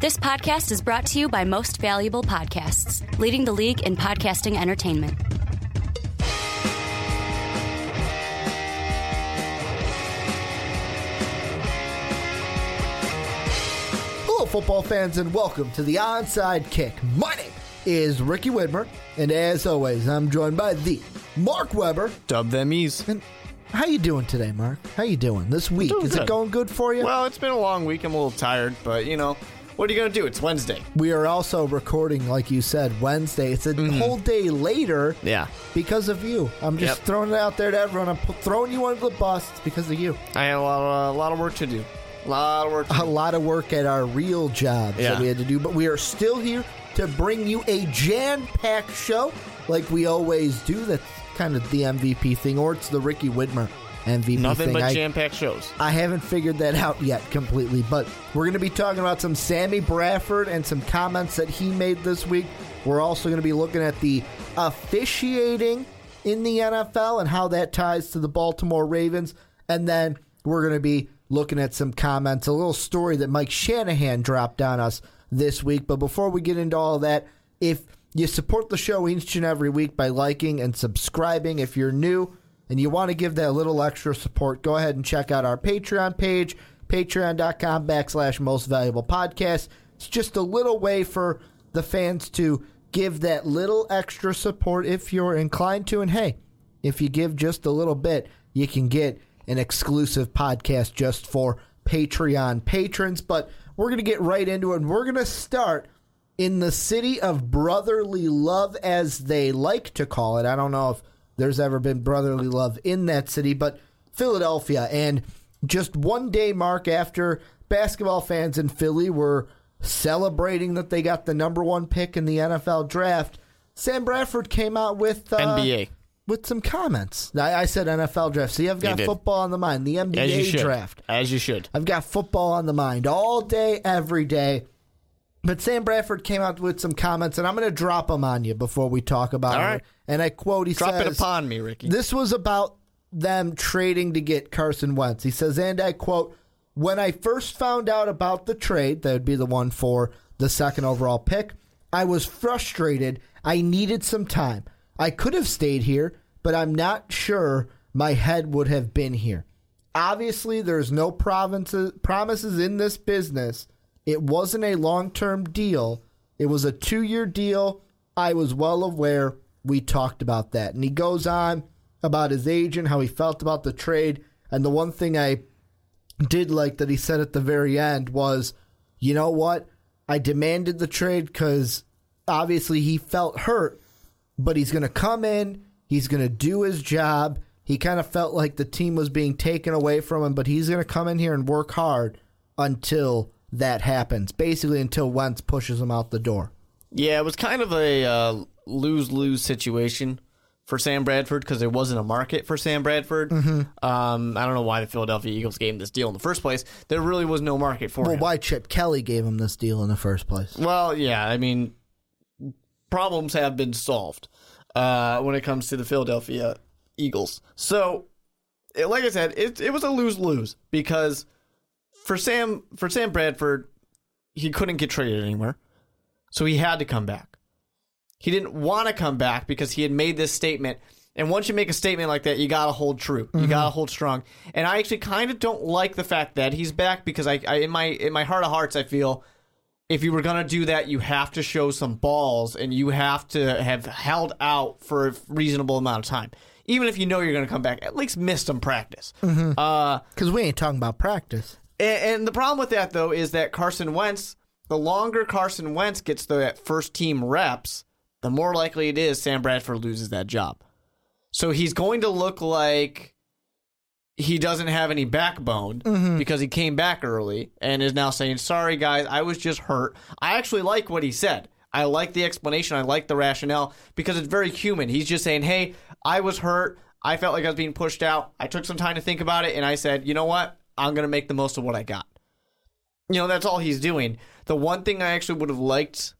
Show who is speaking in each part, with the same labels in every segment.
Speaker 1: This podcast is brought to you by Most Valuable Podcasts, leading the league in podcasting entertainment.
Speaker 2: Hello, football fans, and welcome to the Onside Kick. My name is Ricky Widmer, and as always, I'm joined by the Mark Weber.
Speaker 3: Dub them ease.
Speaker 2: And how you doing today, Mark? How you doing this week?
Speaker 3: Doing
Speaker 2: Is it going good for you?
Speaker 3: Well, it's been a long week. I'm a little tired, but you know, what are you gonna do? It's Wednesday.
Speaker 2: we are also recording, like you said, Wednesday. It's a mm-hmm. whole day later
Speaker 3: Yeah,
Speaker 2: because of you. I'm just
Speaker 3: Yep.
Speaker 2: throwing it out there to everyone. I'm throwing you under the bus. It's because of you.
Speaker 3: I had a lot of a lot of work to do. A lot of work. To
Speaker 2: a
Speaker 3: do.
Speaker 2: lot of work at our real jobs that we had to do, but we are still here to bring you a jam-packed show like we always do. That's kind of the MVP thing, or it's the Ricky Widmer MVP
Speaker 3: Nothing
Speaker 2: thing.
Speaker 3: but
Speaker 2: I,
Speaker 3: jam-packed shows.
Speaker 2: I haven't figured that out yet completely, but we're going to be talking about some Sammy Bradford and some comments that he made this week. We're also going to be looking at the officiating in the NFL and how that ties to the Baltimore Ravens. And then we're going to be looking at some comments, a little story that Mike Shanahan dropped on us this week. But before we get into all that, if you support the show each and every week by liking and subscribing, if you're new, and you want to give that little extra support, go ahead and check out our Patreon page, patreon.com backslash most valuable podcast. It's just a little way for the fans to give that little extra support if you're inclined to. And hey, if you give just a little bit, you can get an exclusive podcast just for Patreon patrons. But we're going to get right into it, and we're going to start in the city of brotherly love, as they like to call it. I don't know if there's ever been brotherly love in that city, but Philadelphia. And just one day mark after basketball fans in Philly were celebrating that they got the number one pick in the NFL draft, Sam Bradford came out with uh,
Speaker 3: NBA.
Speaker 2: with some comments. I, I said NFL draft. See, I've got football on the mind. The NBA
Speaker 3: should.
Speaker 2: draft.
Speaker 3: As you should.
Speaker 2: I've got football on the mind all day, every day. But Sam Bradford came out with some comments, and I'm going to drop them on you before we talk about
Speaker 3: All
Speaker 2: it.
Speaker 3: right.
Speaker 2: And I quote, he
Speaker 3: Drop
Speaker 2: says,
Speaker 3: it upon me, Ricky.
Speaker 2: This was about them trading to get Carson Wentz. He says, and I quote, When I first found out about the trade, that would be the one for the second overall pick, I was frustrated. I needed some time. I could have stayed here, but I'm not sure my head would have been here. Obviously, there's no provinces, promises in this business. It wasn't a long term deal, it was a two year deal. I was well aware. We talked about that. And he goes on about his agent, how he felt about the trade. And the one thing I did like that he said at the very end was, you know what? I demanded the trade because obviously he felt hurt, but he's going to come in, he's going to do his job. He kind of felt like the team was being taken away from him, but he's going to come in here and work hard until that happens. Basically, until Wentz pushes him out the door.
Speaker 3: yeah, it was kind of a uh, lose-lose situation for Sam Bradford because there wasn't a market for Sam Bradford.
Speaker 2: Mm-hmm.
Speaker 3: Um, I don't know why the Philadelphia Eagles gave him this deal in the first place. There really was no market for
Speaker 2: Well,
Speaker 3: him.
Speaker 2: Well, why Chip Kelly gave him this deal in the first place?
Speaker 3: Well, yeah, I mean, problems have been solved uh, when it comes to the Philadelphia Eagles. So, it, like I said, it, it was a lose lose because for Sam for Sam Bradford, he couldn't get traded anywhere, so he had to come back. He didn't want to come back because he had made this statement. And once you make a statement like that, you gotta hold true. You gotta hold strong. And I actually kind of don't like the fact that he's back because I, I in my in my heart of hearts, I feel if you were going to do that, you have to show some balls and you have to have held out for a reasonable amount of time. Even if you know you're going to come back, at least miss some practice. Uh,
Speaker 2: Because we ain't talking about practice.
Speaker 3: And, and the problem with that, though, is that Carson Wentz, the longer Carson Wentz gets the first team reps, the more likely it is Sam Bradford loses that job. So he's going to look like he doesn't have any backbone mm-hmm. because he came back early and is now saying, "Sorry guys, I was just hurt." I actually like what he said. I like the explanation. I like the rationale because it's very human. He's just saying, "Hey, I was hurt. I felt like I was being pushed out. I took some time to think about it and I said, "You know what? I'm going to make the most of what I got." You know, that's all he's doing. The one thing I actually would have liked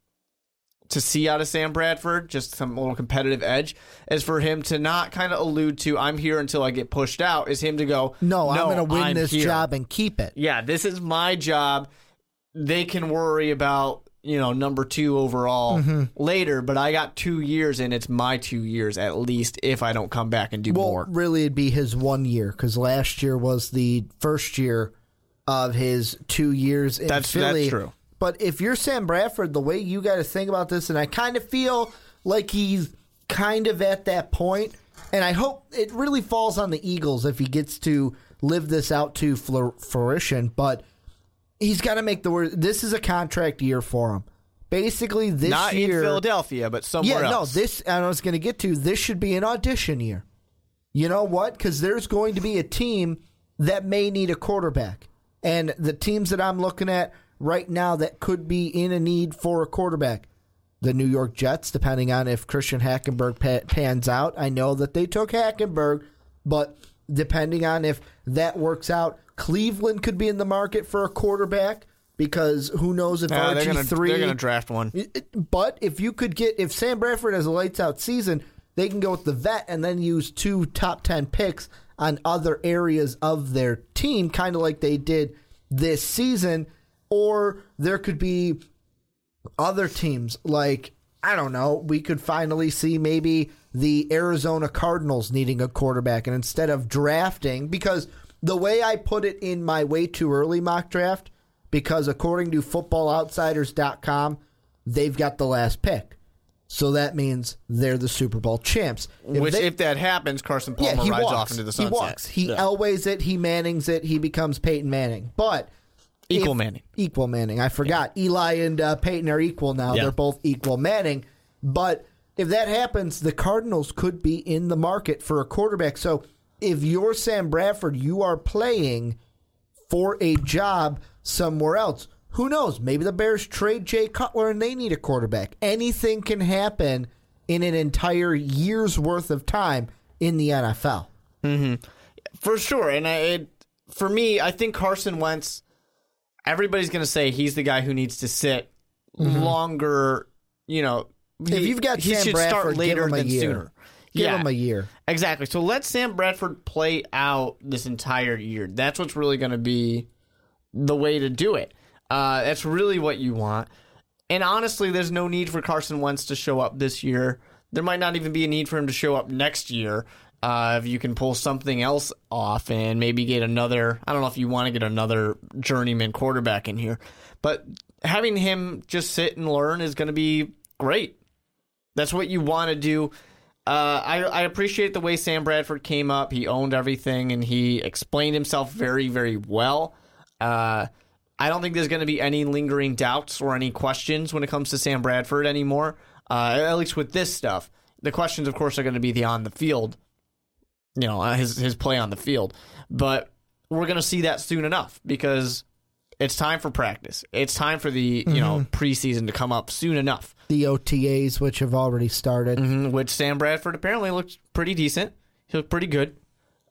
Speaker 3: to see out of Sam Bradford, just some little competitive edge, is for him to not kind of allude to "I'm here until I get pushed out." Is him to go,
Speaker 2: No, I'm going to win
Speaker 3: I'm
Speaker 2: this
Speaker 3: here."
Speaker 2: job and keep it.
Speaker 3: Yeah, this is my job. they can worry about you know number two overall
Speaker 2: Mm-hmm.
Speaker 3: later. But I got two years, and it's my two years at least if I don't come back and do
Speaker 2: Well,
Speaker 3: more.
Speaker 2: really, it'd be his one year because last year was the first year of his two years in
Speaker 3: That's-
Speaker 2: Philly.
Speaker 3: that's true.
Speaker 2: But if you're Sam Bradford, the way you got to think about this, and I kind of feel like he's kind of at that point, and I hope it really falls on the Eagles if he gets to live this out to fruition. But he's got to make the word. This is a contract year for him. Basically, this
Speaker 3: Not
Speaker 2: year,
Speaker 3: in Philadelphia, but somewhere
Speaker 2: yeah,
Speaker 3: else.
Speaker 2: no, this and I was going to get to this should be an audition year. You know what? Because there's going to be a team that may need a quarterback, and the teams that I'm looking at right now that could be in a need for a quarterback, the New York Jets, depending on if Christian Hackenberg pa- pans out. I know that they took Hackenberg, but depending on if that works out, Cleveland could be in the market for a quarterback because who knows if
Speaker 3: Nah, they're
Speaker 2: RG three
Speaker 3: they're gonna draft one.
Speaker 2: But if you could get if Sam Bradford has a lights out season, they can go with the vet and then use two top ten picks on other areas of their team, kind of like they did this season. Or there could be other teams like I don't know. We could finally see maybe the Arizona Cardinals needing a quarterback, and instead of drafting, because the way I put it in my way too early mock draft, because according to FootballOutsiders.com, they've got the last pick, so that means they're the Super Bowl champs. If
Speaker 3: Which,
Speaker 2: they-
Speaker 3: if that happens, Carson Palmer
Speaker 2: yeah, he
Speaker 3: rides
Speaker 2: walks.
Speaker 3: off into the sunset.
Speaker 2: He walks. He
Speaker 3: Yeah.
Speaker 2: Elways it. He Mannings it. He becomes Peyton Manning. But
Speaker 3: Equal
Speaker 2: if-
Speaker 3: Manning.
Speaker 2: Equal Manning. I forgot. Eli and uh, Peyton are equal now.
Speaker 3: Yeah.
Speaker 2: They're both equal Manning. But if that happens, the Cardinals could be in the market for a quarterback. So if you're Sam Bradford, you are playing for a job somewhere else. Who knows? Maybe the Bears trade Jay Cutler and they need a quarterback. Anything can happen in an entire year's worth of time in the NFL.
Speaker 3: for sure. And I, it, for me, I think Carson Wentz. Everybody's going to say he's the guy who needs to sit longer. You know,
Speaker 2: Mm-hmm. If
Speaker 3: he-
Speaker 2: you've got
Speaker 3: he
Speaker 2: Sam
Speaker 3: should
Speaker 2: Bradford,
Speaker 3: start later than
Speaker 2: year.
Speaker 3: sooner.
Speaker 2: Give
Speaker 3: yeah,
Speaker 2: him a year.
Speaker 3: Exactly. So let Sam Bradford play out this entire year. That's what's really going to be the way to do it. Uh, that's really what you want. And honestly, there's no need for Carson Wentz to show up this year. There might not even be a need for him to show up next year. Uh, if you can pull something else off and maybe get another, I don't know if you want to get another journeyman quarterback in here, but having him just sit and learn is going to be great. That's what you want to do. Uh, I, I appreciate the way Sam Bradford came up. He owned everything and he explained himself very, very well. Uh, I don't think there's going to be any lingering doubts or any questions when it comes to Sam Bradford anymore. Uh, at least with this stuff, the questions, of course, are going to be the on the field. You know, uh, his his play on the field, but we're going to see that soon enough because it's time for practice. It's time for the you know preseason to come up soon enough.
Speaker 2: The OTAs, which have already started.
Speaker 3: Mhm, which Sam Bradford apparently looked pretty decent. He looked pretty good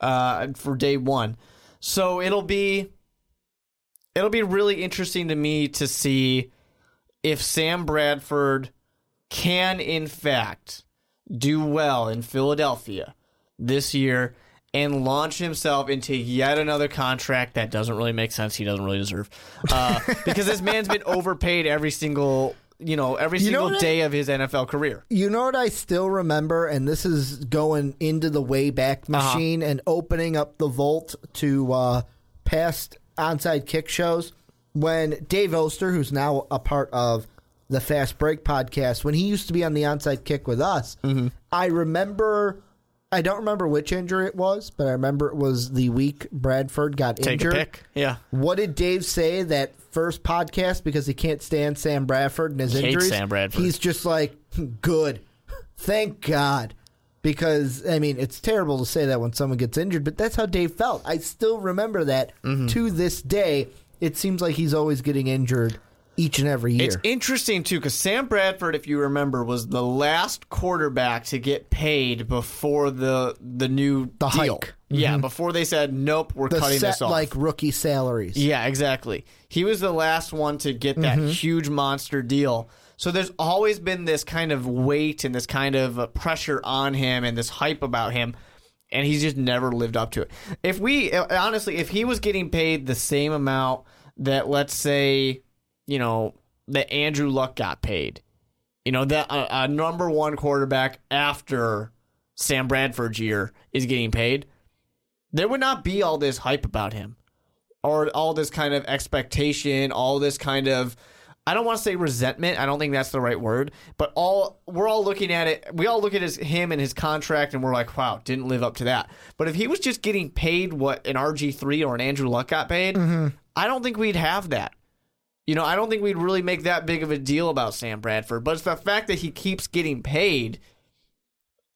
Speaker 3: uh, for day one. So it'll be it'll be really interesting to me to see if Sam Bradford can in fact do well in Philadelphia this year and launch himself into yet another contract that doesn't really make sense. He doesn't really deserve uh, because this man's been overpaid every single you know every
Speaker 2: You know
Speaker 3: single
Speaker 2: I-
Speaker 3: day of his NFL career.
Speaker 2: You know what I still remember, and this is going into the Wayback Machine and opening up the vault to uh, past onside kick shows. When Dave Oster, who's now a part of the Fast Break podcast, when he used to be on the onside kick with us, I remember. I don't remember which injury it was, but I remember it was the week Bradford got
Speaker 3: Take
Speaker 2: injured.
Speaker 3: a pick. Yeah.
Speaker 2: What did Dave say that first podcast because he can't stand Sam Bradford and his
Speaker 3: Hates
Speaker 2: injuries?
Speaker 3: Sam Bradford.
Speaker 2: He's just like, good. Thank God. Because, I mean, it's terrible to say that when someone gets injured, but that's how Dave felt. I still remember that
Speaker 3: Mm-hmm.
Speaker 2: to this day. It seems like he's always getting injured each and every year.
Speaker 3: It's interesting too because Sam Bradford, if you remember, was the last quarterback to get paid before the the new
Speaker 2: The
Speaker 3: deal.
Speaker 2: hike.
Speaker 3: Yeah, before they said nope, we're
Speaker 2: the
Speaker 3: cutting
Speaker 2: set,
Speaker 3: this off.
Speaker 2: like rookie salaries.
Speaker 3: yeah, exactly. He was the last one to get that
Speaker 2: Mm-hmm.
Speaker 3: huge monster deal. So there's always been this kind of weight and this kind of uh, pressure on him and this hype about him. And he's just never lived up to it. If we, uh, honestly, if he was getting paid the same amount that, let's say, you know, that Andrew Luck got paid, you know, that a, a number one quarterback after Sam Bradford's year is getting paid, there would not be all this hype about him or all this kind of expectation, all this kind of I don't want to say resentment. I don't think that's the right word, but all we're all looking at it. We all look at his him and his contract, and we're like, "Wow, didn't live up to that." But if he was just getting paid what an RG three or an Andrew Luck got paid, mm-hmm. I don't think we'd have that. You know, I don't think we'd really make that big of a deal about Sam Bradford. But it's the fact that he keeps getting paid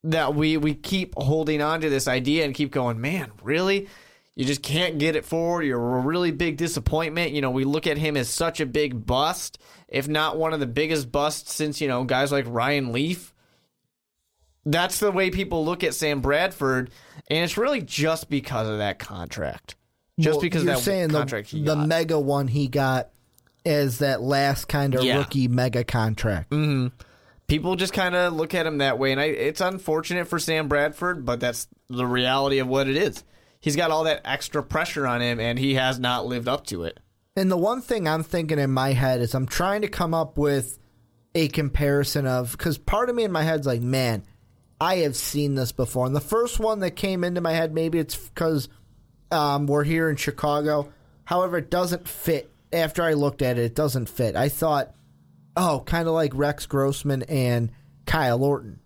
Speaker 3: that we we keep holding on to this idea and keep going. Man, really? You just can't get it forward. You're a really big disappointment. You know, we look at him as such a big bust, if not one of the biggest busts since, you know, guys like Ryan Leaf. That's the way people look at Sam Bradford, and it's really just because of that contract. Just
Speaker 2: Well,
Speaker 3: because
Speaker 2: you're
Speaker 3: of that
Speaker 2: saying
Speaker 3: contract
Speaker 2: the,
Speaker 3: he
Speaker 2: the mega one he got is that last kind of
Speaker 3: Yeah.
Speaker 2: rookie mega contract.
Speaker 3: people just kind of look at him that way, and I, it's unfortunate for Sam Bradford, but that's the reality of what it is. He's got all that extra pressure on him, and he has not lived up to it.
Speaker 2: And the one thing I'm thinking in my head is I'm trying to come up with a comparison of because part of me in my head's like, man, I have seen this before. And the first one that came into my head, maybe it's because um, we're here in Chicago. However, it doesn't fit. After I looked at it, it doesn't fit. I thought, oh, kind of like Rex Grossman and Kyle Orton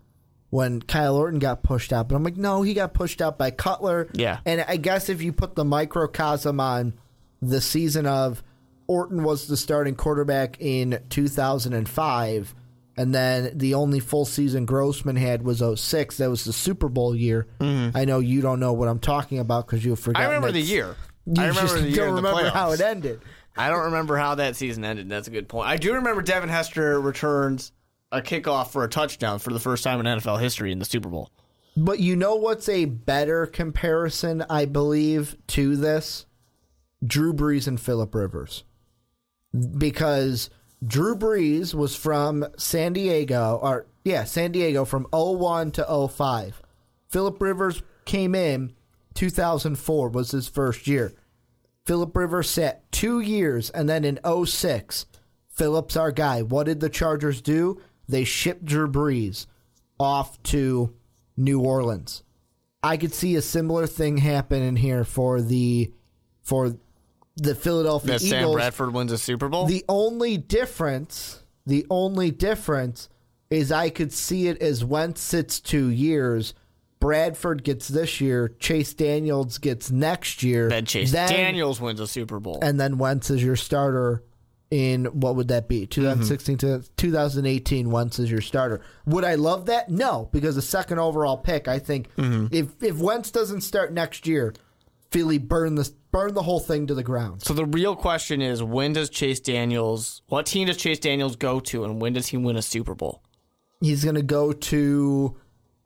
Speaker 2: when Kyle Orton got pushed out. But I'm like, no, he got pushed out by Cutler.
Speaker 3: Yeah.
Speaker 2: And I guess if you put the microcosm on the season of Orton was the starting quarterback in 2005, and then the only full season Grossman had was 06. That was the Super Bowl year. I know you don't know what I'm talking about because forgotten.
Speaker 3: Mm-hmm. I remember the year.
Speaker 2: You
Speaker 3: I remember
Speaker 2: just
Speaker 3: the year
Speaker 2: don't
Speaker 3: in the
Speaker 2: remember how it ended.
Speaker 3: I don't remember how that season ended. That's a good point. I do remember Devin Hester returns a kickoff for a touchdown for the first time in NFL history in the Super Bowl.
Speaker 2: But you know what's a better comparison, I believe, to this? Drew Brees and Philip Rivers. Because Drew Brees was from San Diego, or yeah, San Diego from 01 to 05. Philip Rivers came in 2004 was his first year. Philip Rivers sat two years, and then in 06, Phillips our guy. What did the Chargers do? They shipped Drew Brees off to New Orleans. I could see a similar thing happening here for the for the Philadelphia
Speaker 3: That
Speaker 2: Eagles.
Speaker 3: Sam Bradford wins a Super Bowl.
Speaker 2: The only difference, the only difference is I could see it as Wentz sits two years. Bradford gets this year. Chase Daniels gets next year.
Speaker 3: then Chase
Speaker 2: then-
Speaker 3: Daniels wins a Super Bowl.
Speaker 2: and then Wentz is your starter in what would that be? Mm-hmm. 2016 to 2018. Wentz is your starter. Would I love that? No, because the second overall pick. I think mm-hmm. if if Wentz doesn't start next year, Philly burn the burn the whole thing to the ground.
Speaker 3: so the real question is when does Chase Daniels what team does Chase Daniels go to and when does he win a Super Bowl?
Speaker 2: He's gonna go to.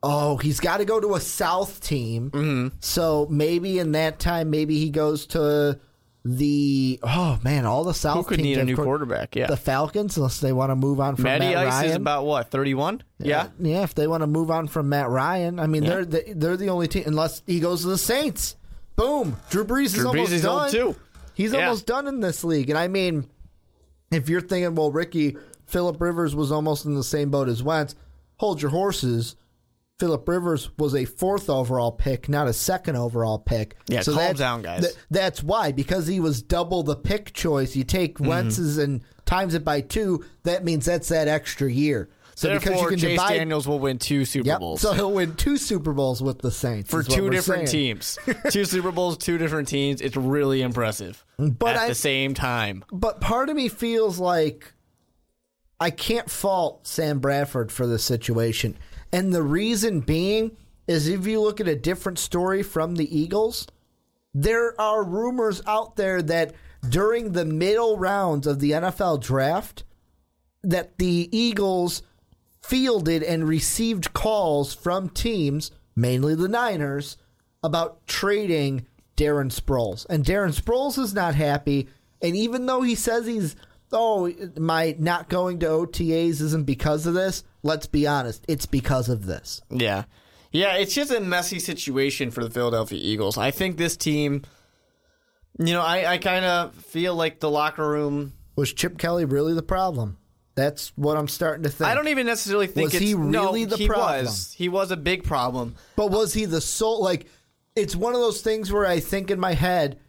Speaker 2: Oh, he's got to go to a South team. Mm-hmm. So maybe in that time, maybe he goes to the. Oh man, all the South
Speaker 3: Who could
Speaker 2: teams
Speaker 3: need a new
Speaker 2: quar-
Speaker 3: quarterback? Yeah.
Speaker 2: The Falcons, unless they want to move on from
Speaker 3: Matty
Speaker 2: Matt
Speaker 3: Ice
Speaker 2: Ryan.
Speaker 3: is about what, 31? Yeah.
Speaker 2: Yeah, if they want to move on from Matt Ryan, I mean, they're the, they're the only team unless he goes to the Saints. Boom, Drew Brees is
Speaker 3: Drew Brees
Speaker 2: almost
Speaker 3: is
Speaker 2: done.
Speaker 3: too.
Speaker 2: He's
Speaker 3: Yeah.
Speaker 2: almost done in this league, and I mean, if you're thinking, well, Ricky Philip Rivers was almost in the same boat as Wentz, hold your horses. Philip Rivers was a fourth overall pick, not a second overall pick.
Speaker 3: Yeah, calm
Speaker 2: that's-
Speaker 3: down, guys.
Speaker 2: th- that's why, because he was double the pick choice. You take
Speaker 3: Mm-hmm.
Speaker 2: Wentz's and times it by two. That means that's that extra year. So because you can
Speaker 3: Chase
Speaker 2: divide,
Speaker 3: Daniels will win two Super
Speaker 2: Yep.
Speaker 3: Bowls.
Speaker 2: So he'll win two Super Bowls with the Saints
Speaker 3: for two different
Speaker 2: saying.
Speaker 3: teams. two Super Bowls, two different teams. It's really impressive.
Speaker 2: But
Speaker 3: at
Speaker 2: I-
Speaker 3: the same time.
Speaker 2: But part of me feels like I can't fault Sam Bradford for this situation. And the reason being is if you look at a different story from the Eagles, there are rumors out there that during the middle rounds of the NFL draft that the Eagles fielded and received calls from teams, mainly the Niners, about trading Darren Sproles. And Darren Sproles is not happy. And even though he says he's, oh, my not going to OTAs isn't because of this, let's be honest, it's because of this.
Speaker 3: Yeah. Yeah, it's just a messy situation for the Philadelphia Eagles. I think this team, you know, I, I kind of feel like the locker room
Speaker 2: Was Chip Kelly really the problem? That's what I'm starting to think.
Speaker 3: I don't even necessarily think
Speaker 2: Was
Speaker 3: it's
Speaker 2: he really
Speaker 3: no,
Speaker 2: the
Speaker 3: he
Speaker 2: problem?
Speaker 3: was. He was a big problem.
Speaker 2: But was he the sole? Like, it's one of those things where I think in my head,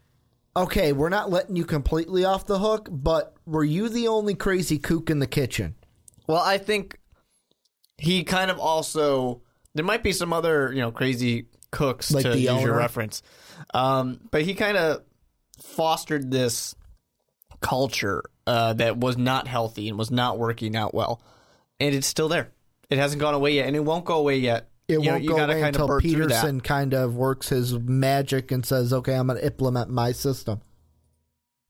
Speaker 2: okay, we're not letting you completely off the hook, but were you the only crazy kook in the kitchen?
Speaker 3: Well, I think he kind of also there might be some other you know crazy cooks
Speaker 2: Like
Speaker 3: to
Speaker 2: the
Speaker 3: use your reference, um, but he kind of fostered this culture uh, that was not healthy and was not working out well, and it's still there. It hasn't gone away yet, and it won't go away yet.
Speaker 2: It
Speaker 3: You
Speaker 2: won't
Speaker 3: you
Speaker 2: go away
Speaker 3: kind
Speaker 2: until
Speaker 3: burn through that.
Speaker 2: Pederson kind of works his magic and says, okay, I'm going to implement my system.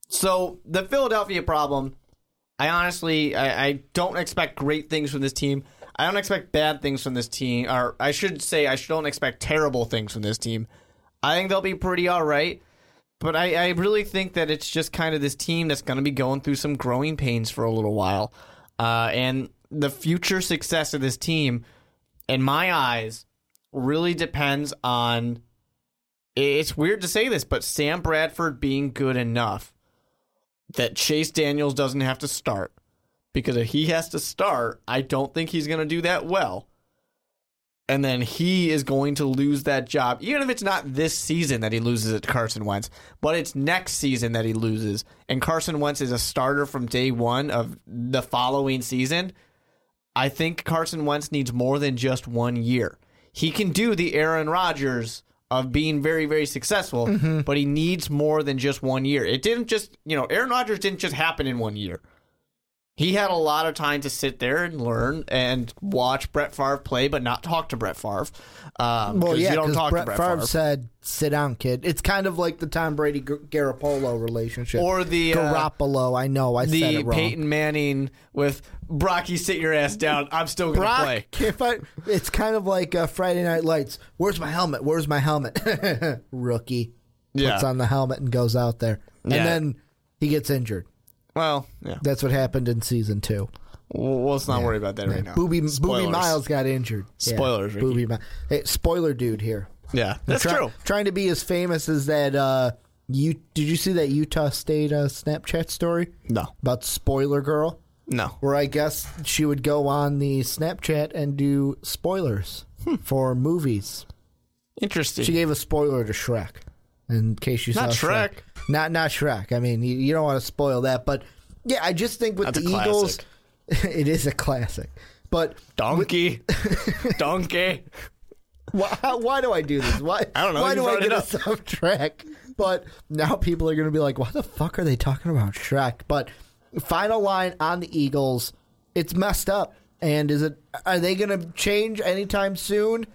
Speaker 3: So the Philadelphia problem, I honestly, I, I don't expect great things from this team. I don't expect bad things from this team, or I should say, I don't expect terrible things from this team. I think they'll be pretty all right, but I, I really think that it's just kind of this team that's going to be going through some growing pains for a little while, uh, and the future success of this team, in my eyes, really depends on. It's weird to say this, but Sam Bradford being good enough that Chase Daniels doesn't have to start. Because if he has to start, I don't think he's going to do that well. And then he is going to lose that job, even if it's not this season that he loses it to Carson Wentz, but it's next season that he loses. And Carson Wentz is a starter from day one of the following season. I think Carson Wentz needs more than just one year. He can do the Aaron Rodgers of being very, very successful, mm-hmm. but he needs more than just one year. It didn't just, you know, Aaron Rodgers didn't just happen in one year. He had a lot of time to sit there and learn and watch Brett Favre play, but not talk to Brett Favre. Um,
Speaker 2: Well, yeah,
Speaker 3: you don't
Speaker 2: because
Speaker 3: talk
Speaker 2: Brett
Speaker 3: to Brett
Speaker 2: Favre
Speaker 3: Favre.
Speaker 2: said, "Sit down, kid." It's kind of like the Tom Brady Gar- Garoppolo relationship,
Speaker 3: Or the, uh,
Speaker 2: Garoppolo. I know, I said it wrong.
Speaker 3: Peyton Manning with Brocky, sit your ass down. I'm still going to
Speaker 2: Brock,
Speaker 3: play.
Speaker 2: if I, it's kind of like uh, Friday Night Lights. Where's my helmet? Where's my helmet? Rookie
Speaker 3: Yeah.
Speaker 2: puts on the helmet and goes out there,
Speaker 3: Yeah.
Speaker 2: and then he gets injured.
Speaker 3: Well, yeah.
Speaker 2: That's what happened in season two.
Speaker 3: Well, let's not worry about that right now.
Speaker 2: Boobie,
Speaker 3: Boobie
Speaker 2: Miles got injured. Yeah,
Speaker 3: Spoilers.
Speaker 2: Boobie Miles. Hey, spoiler dude here.
Speaker 3: Yeah, that's
Speaker 2: Try-
Speaker 3: true.
Speaker 2: Trying to be as famous as that. Uh, you did you see that Utah State uh, Snapchat story
Speaker 3: No,
Speaker 2: about Spoiler Girl?
Speaker 3: no.
Speaker 2: where I guess she would go on the Snapchat and do spoilers
Speaker 3: Hmm.
Speaker 2: for movies.
Speaker 3: Interesting.
Speaker 2: She gave a spoiler to Shrek, in case you
Speaker 3: Not
Speaker 2: saw
Speaker 3: Shrek.
Speaker 2: Not not Shrek. I mean, you, you don't want to spoil that, but yeah, I just think with
Speaker 3: That's
Speaker 2: the Eagles, it is a classic. But
Speaker 3: Donkey. Donkey.
Speaker 2: why, why do I do this? Why?
Speaker 3: I don't know,
Speaker 2: Why do I get us off track? But now people are going to be like, "Why the fuck are they talking about Shrek?" But final line on the Eagles, it's messed up. And is it? Are they going to change anytime soon?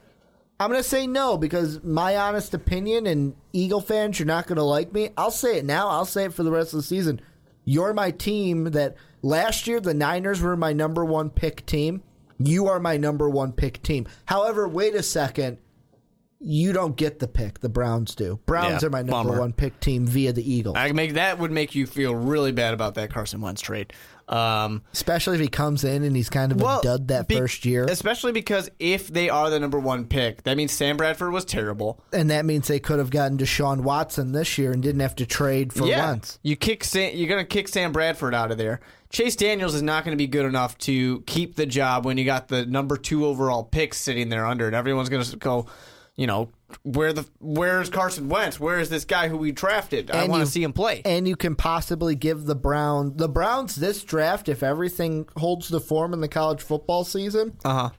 Speaker 2: I'm going to say no because my honest opinion, and Eagle fans, you're not going to like me. I'll say it now. I'll say it for the rest of the season. You're my team. That last year the Niners were my number one pick team. You are my number one pick team. However, wait a second. You don't get the pick. The Browns do. Browns
Speaker 3: Yeah,
Speaker 2: are my number
Speaker 3: bummer.
Speaker 2: one pick team via the Eagles.
Speaker 3: I make that would make you feel really bad about that Carson Wentz trade. Um,
Speaker 2: Especially if he comes in and he's kind of a dud that
Speaker 3: be-
Speaker 2: first year.
Speaker 3: especially because if they are the number one pick, that means Sam Bradford was terrible.
Speaker 2: And that means they could have gotten Deshaun Watson this year and didn't have to trade for
Speaker 3: yeah,
Speaker 2: Wentz.
Speaker 3: you kick Sam, you're gonna kick Sam Bradford out of there. Chase Daniels is not going to be good enough to keep the job when you got the number two overall pick sitting there under it. Everyone's going to go, you know, where the where's Carson Wentz? Where is this guy who we drafted? I want to see him play.
Speaker 2: And you can possibly give the Brown the Browns this draft if everything holds the form in the college football season.
Speaker 3: Uh huh.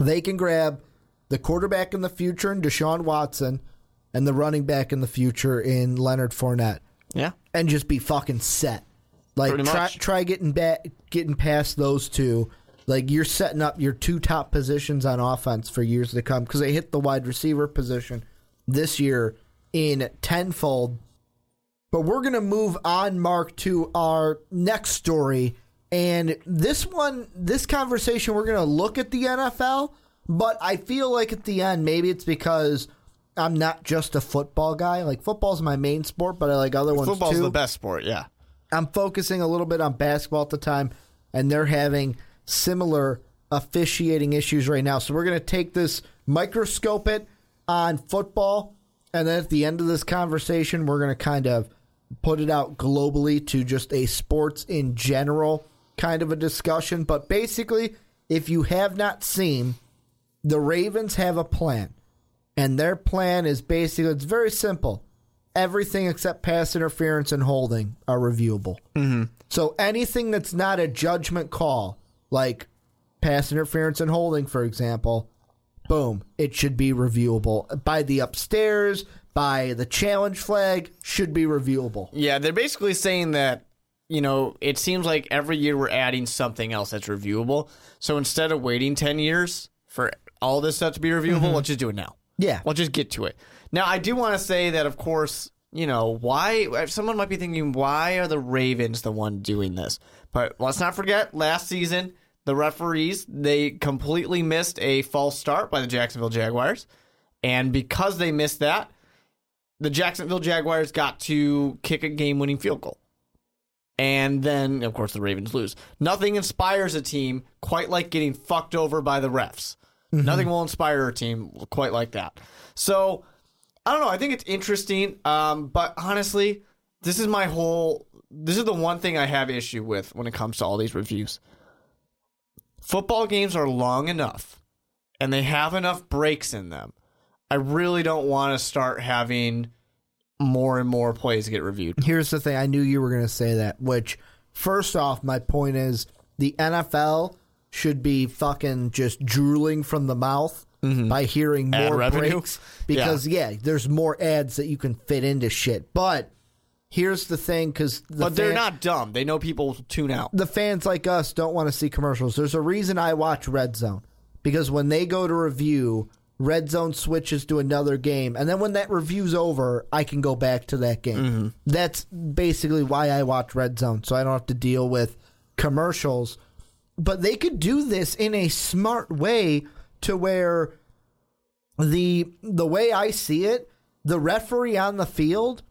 Speaker 2: They can grab the quarterback in the future in Deshaun Watson and the running back in the future in Leonard Fournette
Speaker 3: Yeah.
Speaker 2: and just be fucking set. Like try try getting back getting past those two. Like you're setting up your two top positions on offense for years to come because they hit the wide receiver position this year in tenfold. But we're gonna move on, Mark, to our next story, and this one, this conversation, we're gonna look at the NFL. But I feel like at the end, maybe it's because I'm not just a football guy. Like football's my main sport, but I like other ones
Speaker 3: Football's
Speaker 2: too.
Speaker 3: the best sport. Yeah.
Speaker 2: I'm focusing a little bit on basketball at the time, and they're having similar officiating issues right now. So we're going to take this, microscope it on football, and then at the end of this conversation, we're going to kind of put it out globally to just a sports in general kind of a discussion. But basically, if you have not seen, the Ravens have a plan. And their plan is basically, it's very simple. Everything except pass interference and holding are reviewable. Mm-hmm. So anything that's not a judgment call, like pass interference and holding, for example, boom, it should be reviewable by the upstairs, by the challenge flag, should be reviewable.
Speaker 3: Yeah, they're basically saying that, you know, it seems like every year we're adding something else that's reviewable. So instead of waiting 10 years for all this stuff to be reviewable, mm-hmm. let's just do it now.
Speaker 2: Yeah.
Speaker 3: We'll just get to it. Now, I do want to say that, of course, you know, why someone might be thinking, why are the Ravens the one doing this? But let's not forget, last season, the referees, they completely missed a false start by the Jacksonville Jaguars. And because they missed that, the Jacksonville Jaguars got to kick a game winning field goal. And then, of course, the Ravens lose. Nothing inspires a team quite like getting fucked over by the refs. Nothing will inspire a team quite like that. So, I don't know. I think it's interesting. Um, but honestly, this is my whole. This is the one thing I have issue with when it comes to all these reviews. Football games are long enough, and they have enough breaks in them. I really don't want to start having more and more plays get reviewed.
Speaker 2: Here's the thing I knew you were going to say that, which, first off, my point is the NFL should be fucking just drooling from the mouth mm-hmm. by hearing
Speaker 3: Ad
Speaker 2: more
Speaker 3: revenue?
Speaker 2: breaks because yeah. there's more ads that you can fit into shit. But here's the thing, because the
Speaker 3: But they're
Speaker 2: fan-
Speaker 3: not dumb. They know people tune out.
Speaker 2: the fans like us don't want to see commercials. There's a reason I watch Red Zone because when they go to review, Red Zone switches to another game, and then when that review's over, I can go back to that game. Mm-hmm. That's basically why I watch Red Zone, so I don't have to deal with commercials. But they could do this in a smart way to where the the way I see it, the referee on the field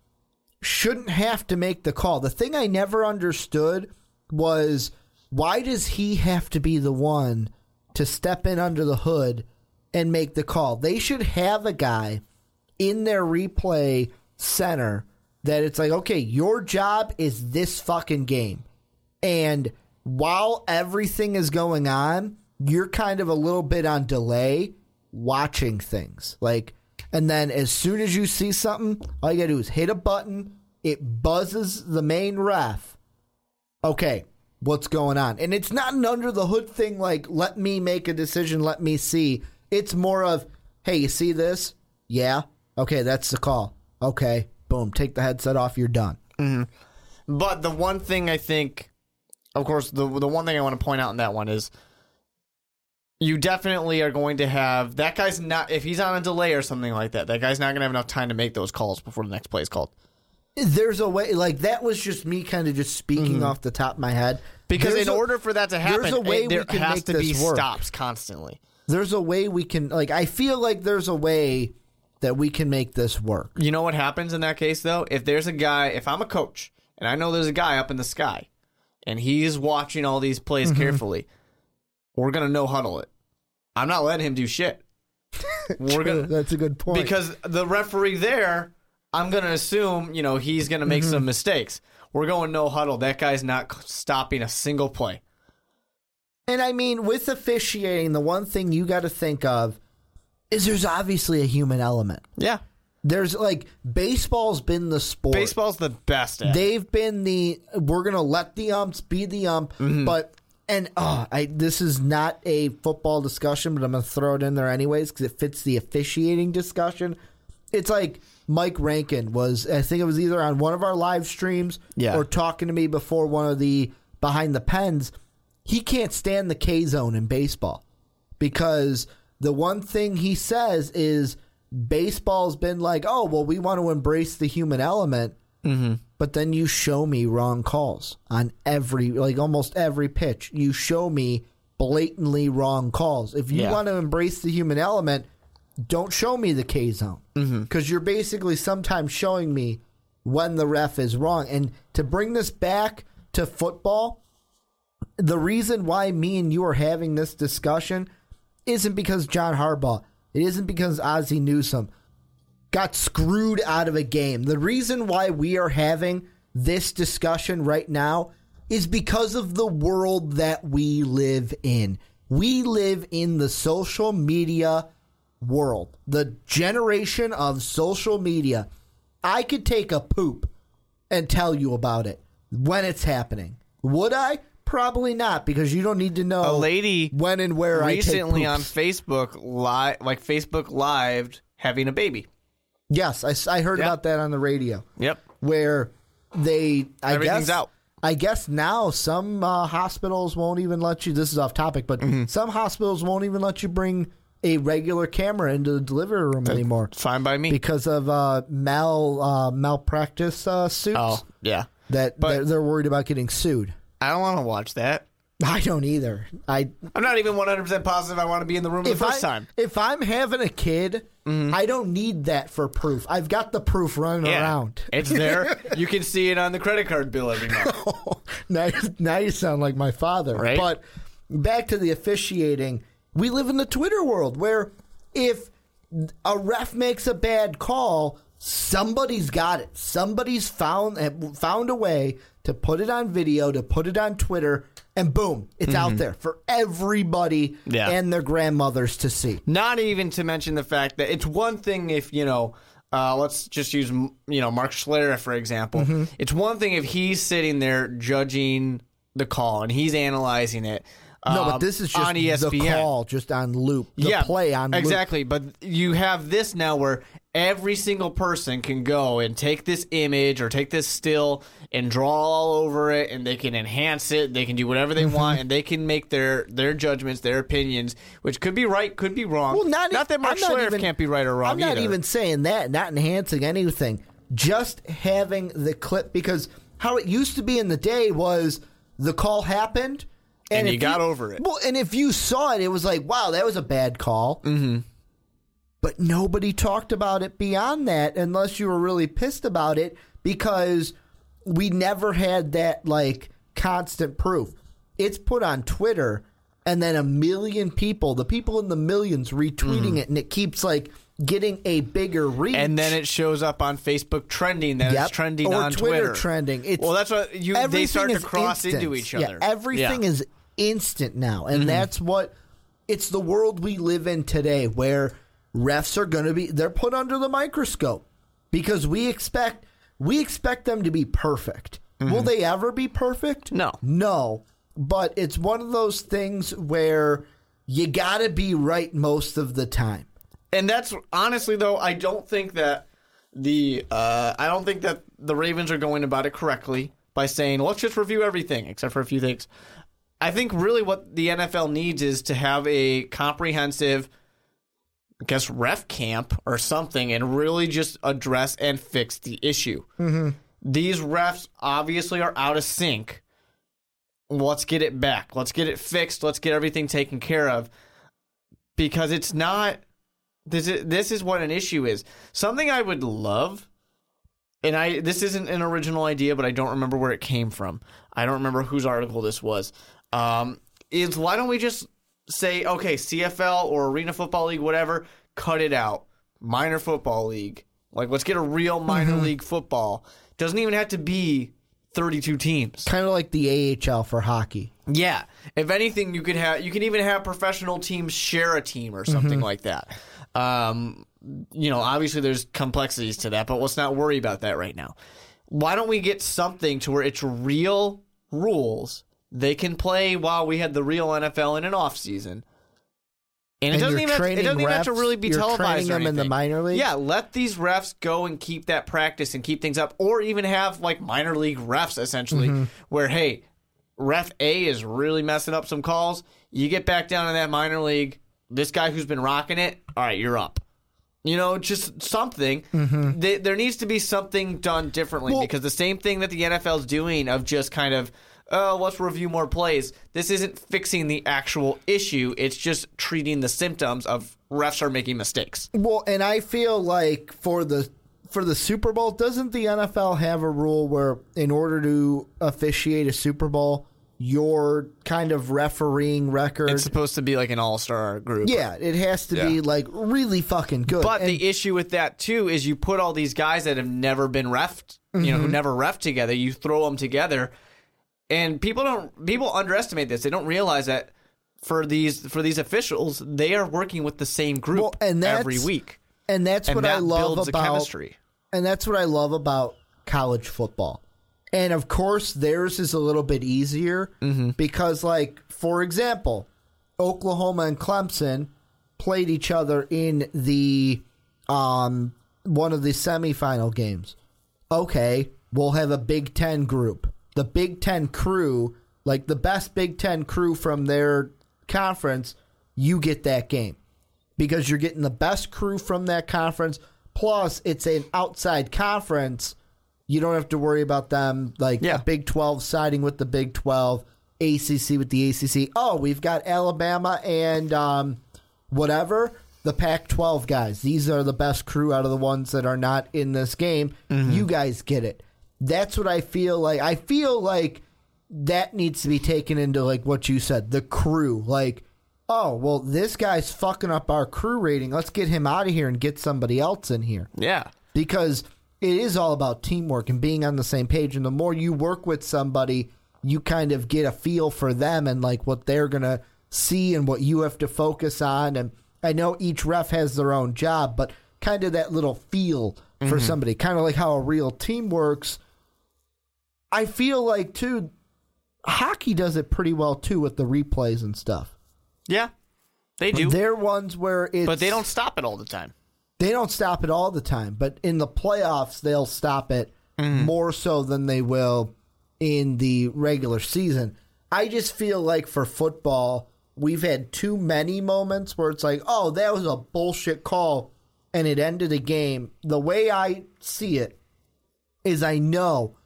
Speaker 2: shouldn't have to make the call. The thing I never understood was why does he have to be the one to step in under the hood and make the call? They should have a guy in their replay center that it's like, okay, your job is this fucking game. And while everything is going on, you're kind of a little bit on delay watching things. Like, and then as soon as you see something, all you gotta do is hit a button, it buzzes the main ref. Okay, what's going on? And it's not an under the hood thing like, let me make a decision, let me see. It's more of, hey, you see this? Yeah. Okay, that's the call. Okay, boom, take the headset off, you're done. Mm-hmm.
Speaker 3: But the one thing I think, of course, the the one thing I want to point out in that one is you definitely are going to have that guy's not if he's on a delay or something like that. That guy's not going to have enough time to make those calls before the next play is called.
Speaker 2: There's a way, like that was just me kind of just speaking off the top of my head.
Speaker 3: Because
Speaker 2: There's
Speaker 3: in
Speaker 2: a-
Speaker 3: order for that to happen,
Speaker 2: there's a way
Speaker 3: it- there
Speaker 2: we can
Speaker 3: has
Speaker 2: make
Speaker 3: to be
Speaker 2: work.
Speaker 3: stops constantly.
Speaker 2: there's a way we can, like, I feel like there's a way that we can make this work.
Speaker 3: You know what happens in that case though? If there's a guy, if I'm a coach and I know there's a guy up in the sky and he's watching all these plays
Speaker 2: Mm-hmm.
Speaker 3: carefully, we're gonna no huddle it. I'm not letting him do shit. We're gonna
Speaker 2: That's a good point.
Speaker 3: because the referee there, I'm gonna assume you know he's gonna make
Speaker 2: Mm-hmm.
Speaker 3: some mistakes. We're going no huddle. That guy's not stopping a single play.
Speaker 2: and I mean, with officiating, the one thing you got to think of is there's obviously a human element.
Speaker 3: Yeah,
Speaker 2: There's like baseball's been the sport.
Speaker 3: baseball's the best at.
Speaker 2: They've been the we're gonna let the umps be the ump,
Speaker 3: Mm-hmm.
Speaker 2: but and oh, I this is not a football discussion, but I'm gonna throw it in there anyways because it fits the officiating discussion. It's like Mike Rankin was, I think it was either on one of our live streams
Speaker 3: Yeah.
Speaker 2: or talking to me before one of the behind the pens. He can't stand the K zone in baseball because the one thing he says is baseball's been like, oh, well, we want to embrace the human element, Mm-hmm. but then you show me wrong calls on every, like almost every pitch. You show me blatantly wrong calls. If you
Speaker 3: Yeah.
Speaker 2: want to embrace the human element, don't show me the K zone because mm-hmm. you're basically sometimes showing me when the ref is wrong. And to bring this back to football, the reason why me and you are having this discussion isn't because John Harbaugh. It isn't because Ozzie Newsome. Got screwed out of a game. The reason why we are having this discussion right now is because of the world that we live in. We live in the social media world, the generation of social media. I could take a poop and tell you about it when it's happening. Would I? Probably not, because you don't need to know
Speaker 3: A lady
Speaker 2: when and where I recently on.
Speaker 3: Facebook live, like Facebook lived having a baby.
Speaker 2: Yes, I, I heard
Speaker 3: Yep.
Speaker 2: about that on the radio.
Speaker 3: Yep.
Speaker 2: where they I
Speaker 3: Everything's
Speaker 2: guess
Speaker 3: out.
Speaker 2: I guess now some uh, hospitals won't even let you. This is off topic, but
Speaker 3: Mm-hmm.
Speaker 2: some hospitals won't even let you bring a regular camera into the delivery room anymore
Speaker 3: Fine by me.
Speaker 2: because of uh, mal uh, malpractice uh, suits.
Speaker 3: oh yeah.
Speaker 2: that
Speaker 3: but-
Speaker 2: they're, they're worried about getting sued.
Speaker 3: I don't want to watch that.
Speaker 2: I don't either. I
Speaker 3: I'm not even 100 percent positive I want to be in the room the first
Speaker 2: I,
Speaker 3: time.
Speaker 2: if I'm having a kid, mm-hmm. I don't need that for proof. I've got the proof running around.
Speaker 3: It's there. you can see it on the credit card bill every month.
Speaker 2: now, now you sound like my father.
Speaker 3: Right?
Speaker 2: But back to the officiating. We live in the Twitter world where if a ref makes a bad call, somebody's got it. Somebody's found found a way to put it on video, to put it on Twitter, and boom, it's out there for everybody
Speaker 3: Mm-hmm. Yeah.
Speaker 2: and their grandmothers to see.
Speaker 3: Not even to mention the fact that it's one thing if you know. Uh, let's just use you know Mark Schlereth for example.
Speaker 2: Mm-hmm.
Speaker 3: It's one thing if he's sitting there judging the call and he's analyzing it.
Speaker 2: No,
Speaker 3: um,
Speaker 2: but this is just
Speaker 3: on ESPN.
Speaker 2: the call, just on loop. The
Speaker 3: yeah,
Speaker 2: play on loop.
Speaker 3: exactly. But you have this now where every single person can go and take this image or take this still and draw all over it, and they can enhance it. They can do whatever
Speaker 2: Mm-hmm.
Speaker 3: they want, and they can make their their judgments, their opinions, which could be right, could be wrong.
Speaker 2: Well, not, not
Speaker 3: that Mark Schlereth can't be right or wrong
Speaker 2: I'm not
Speaker 3: either.
Speaker 2: even saying that. Not enhancing anything. Just having the clip because how it used to be in the day was the call happened
Speaker 3: And you
Speaker 2: if
Speaker 3: got over it.
Speaker 2: Well, and if you saw it, it was like, wow, that was a bad call. Mm-hmm. But nobody talked about it beyond that unless you were really pissed about it because we never had that like constant proof. It's put on Twitter and then a million people, the people in the millions retweeting it and it keeps like getting a bigger reach.
Speaker 3: Mm-hmm. and then it shows up on Facebook trending that
Speaker 2: Yep.
Speaker 3: it's trending
Speaker 2: or
Speaker 3: on
Speaker 2: Twitter,
Speaker 3: Twitter.
Speaker 2: trending. It's
Speaker 3: well, that's what you. They start to cross
Speaker 2: instant.
Speaker 3: into each
Speaker 2: Yeah,
Speaker 3: other.
Speaker 2: everything
Speaker 3: Yeah. Mm-hmm.
Speaker 2: is instant now, and that's what it's the world we live in today, where refs are going to be they're put under the microscope because we expect we expect them to be perfect. Will they ever be perfect?
Speaker 3: Mm-hmm. No.
Speaker 2: no. But it's one of those things where you got to be right most of the time.
Speaker 3: and that's honestly though I don't think that the uh, I don't think that the Ravens are going about it correctly by saying let's just review everything except for a few things. I think really what the NFL needs is to have a comprehensive I guess ref camp or something and really just address and fix the issue. Mm-hmm. These refs obviously are out of sync. Let's get it back. Let's get it fixed. Let's get everything taken care of because it's not this is this is what an issue is. Something I would love, and I this isn't an original idea, but I don't remember where it came from. I don't remember whose article this was. Um, is why don't we just say okay, CFL or Arena Football League, whatever, cut it out. Minor football league, like let's get a real minor league football. Doesn't even have to be thirty-two teams.
Speaker 2: Kind of like the AHL for hockey.
Speaker 3: Yeah. If anything, you could have you can even have professional teams share a team or something like that. Um, you know, obviously there's complexities to that, but let's not worry about that right now. Why don't we get something to where it's real rules? They can play while we had the real NFL in an off season. And it doesn't even have, it doesn't even have to really be televised
Speaker 2: them in the minor league.
Speaker 3: Yeah, let these refs go and keep that practice and keep things up, or even have like minor league refs essentially,
Speaker 2: Mm-hmm.
Speaker 3: where hey, ref A is really messing up some calls. You get back down to that minor league. This guy who's been rocking it, all right, you're up. You know, just something. They, there needs to be something done differently
Speaker 2: Well-
Speaker 3: because the same thing that the NFL's doing of just kind of, oh, let's review more plays. This isn't fixing the actual issue. It's just treating the symptoms of refs are making mistakes.
Speaker 2: Well, and I feel like for the for the Super Bowl, doesn't the NFL have a rule where in order to officiate a Super Bowl, your kind of refereeing record.
Speaker 3: It's supposed to be like an all star group.
Speaker 2: yeah, it has to be like really fucking good.
Speaker 3: But
Speaker 2: And-
Speaker 3: the issue with that too is you put all these guys that have never been refed, you know, who mm-hmm. never refed together. You throw them together, and people don't. People underestimate this. They don't realize that for these for these officials, they are working with the same group
Speaker 2: Well, and
Speaker 3: every week,
Speaker 2: and that's
Speaker 3: and
Speaker 2: what
Speaker 3: that
Speaker 2: I love about
Speaker 3: chemistry.
Speaker 2: and that's what I love about college football. And of course, theirs is a little bit easier
Speaker 3: Mm-hmm.
Speaker 2: because, like, for example, Oklahoma and Clemson played each other in the um one of the semifinal games. Okay, we'll have a Big Ten group. The Big Ten crew, like the best Big Ten crew from their conference, you get that game because you're getting the best crew from that conference. Plus, it's an outside conference. You don't have to worry about them like
Speaker 3: Yeah.
Speaker 2: Big 12 siding with the Big 12, ACC with the ACC. Oh, we've got Alabama and um, whatever, the Pac 12 guys. These are the best crew out of the ones that are not in this game. You guys get it. That's what I feel like. I feel like that needs to be taken into like what you said, the crew. Like, oh, well, this guy's fucking up our crew rating. Let's get him out of here and get somebody else in here.
Speaker 3: Yeah,
Speaker 2: Because it is all about teamwork and being on the same page. And the more you work with somebody, you kind of get a feel for them and like what they're going to see and what you have to focus on. And I know each ref has their own job, but kind of that little feel for mm-hmm. somebody, kind of like how a real team works. I feel like, too, hockey does it pretty well too with the replays and stuff.
Speaker 3: yeah, they do,
Speaker 2: They're ones where it's
Speaker 3: but they don't stop it all the time.
Speaker 2: they don't stop it all the time, but in the playoffs they'll stop it mm. more so than they will in the regular season. I just feel like for football, we've had too many moments where it's like, "Oh, that was a bullshit call and it ended a game." The way I see it is I know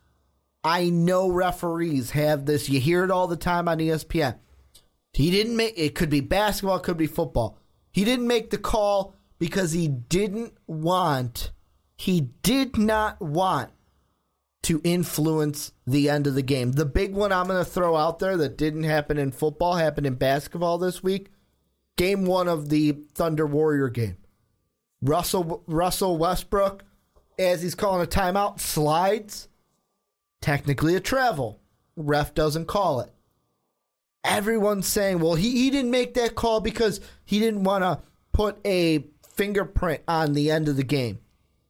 Speaker 2: I know referees have this. You hear it all the time on ESPN. He didn't make it could be basketball, it could be football. He didn't make the call because he didn't want he did not want to influence the end of the game. The big one I'm going to throw out there that didn't happen in football happened in basketball this week. Game 1 of the Thunder Warrior game. Russell Russell Westbrook as he's calling a timeout slides technically a travel. Ref doesn't call it everyone's saying, well, he, he didn't make that call because he didn't want to put a fingerprint on the end of the game.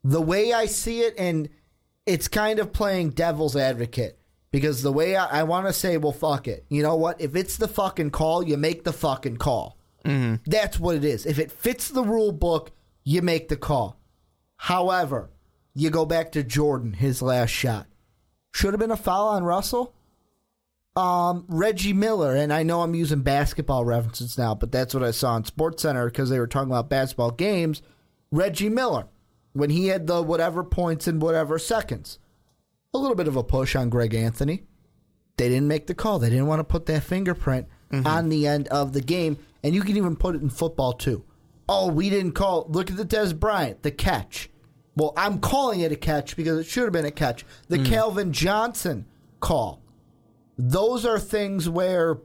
Speaker 2: The way I see it, and it's kind of playing devil's advocate because the way I, I want to say, well, fuck it. You know what? If it's the fucking call, you make the fucking call. Mm-hmm. That's what it is. If it fits the rule book, you make the call. However, you go back to Jordan, his last shot. Should have been a foul on Russell um, Reggie Miller, and I know I'm using basketball references now, but that's what I saw on Sports Center because they were talking about basketball games. Reggie Miller, when he had the whatever points in whatever seconds, a little bit of a push on Greg Anthony. They didn't make the call. They didn't want to put that fingerprint on the end of the game, and you can even put it in football too. Oh, we didn't call. Look at the Dez Bryant, the catch. Well, I'm calling it a catch because it should have been a catch. The Calvin Johnson call those are things where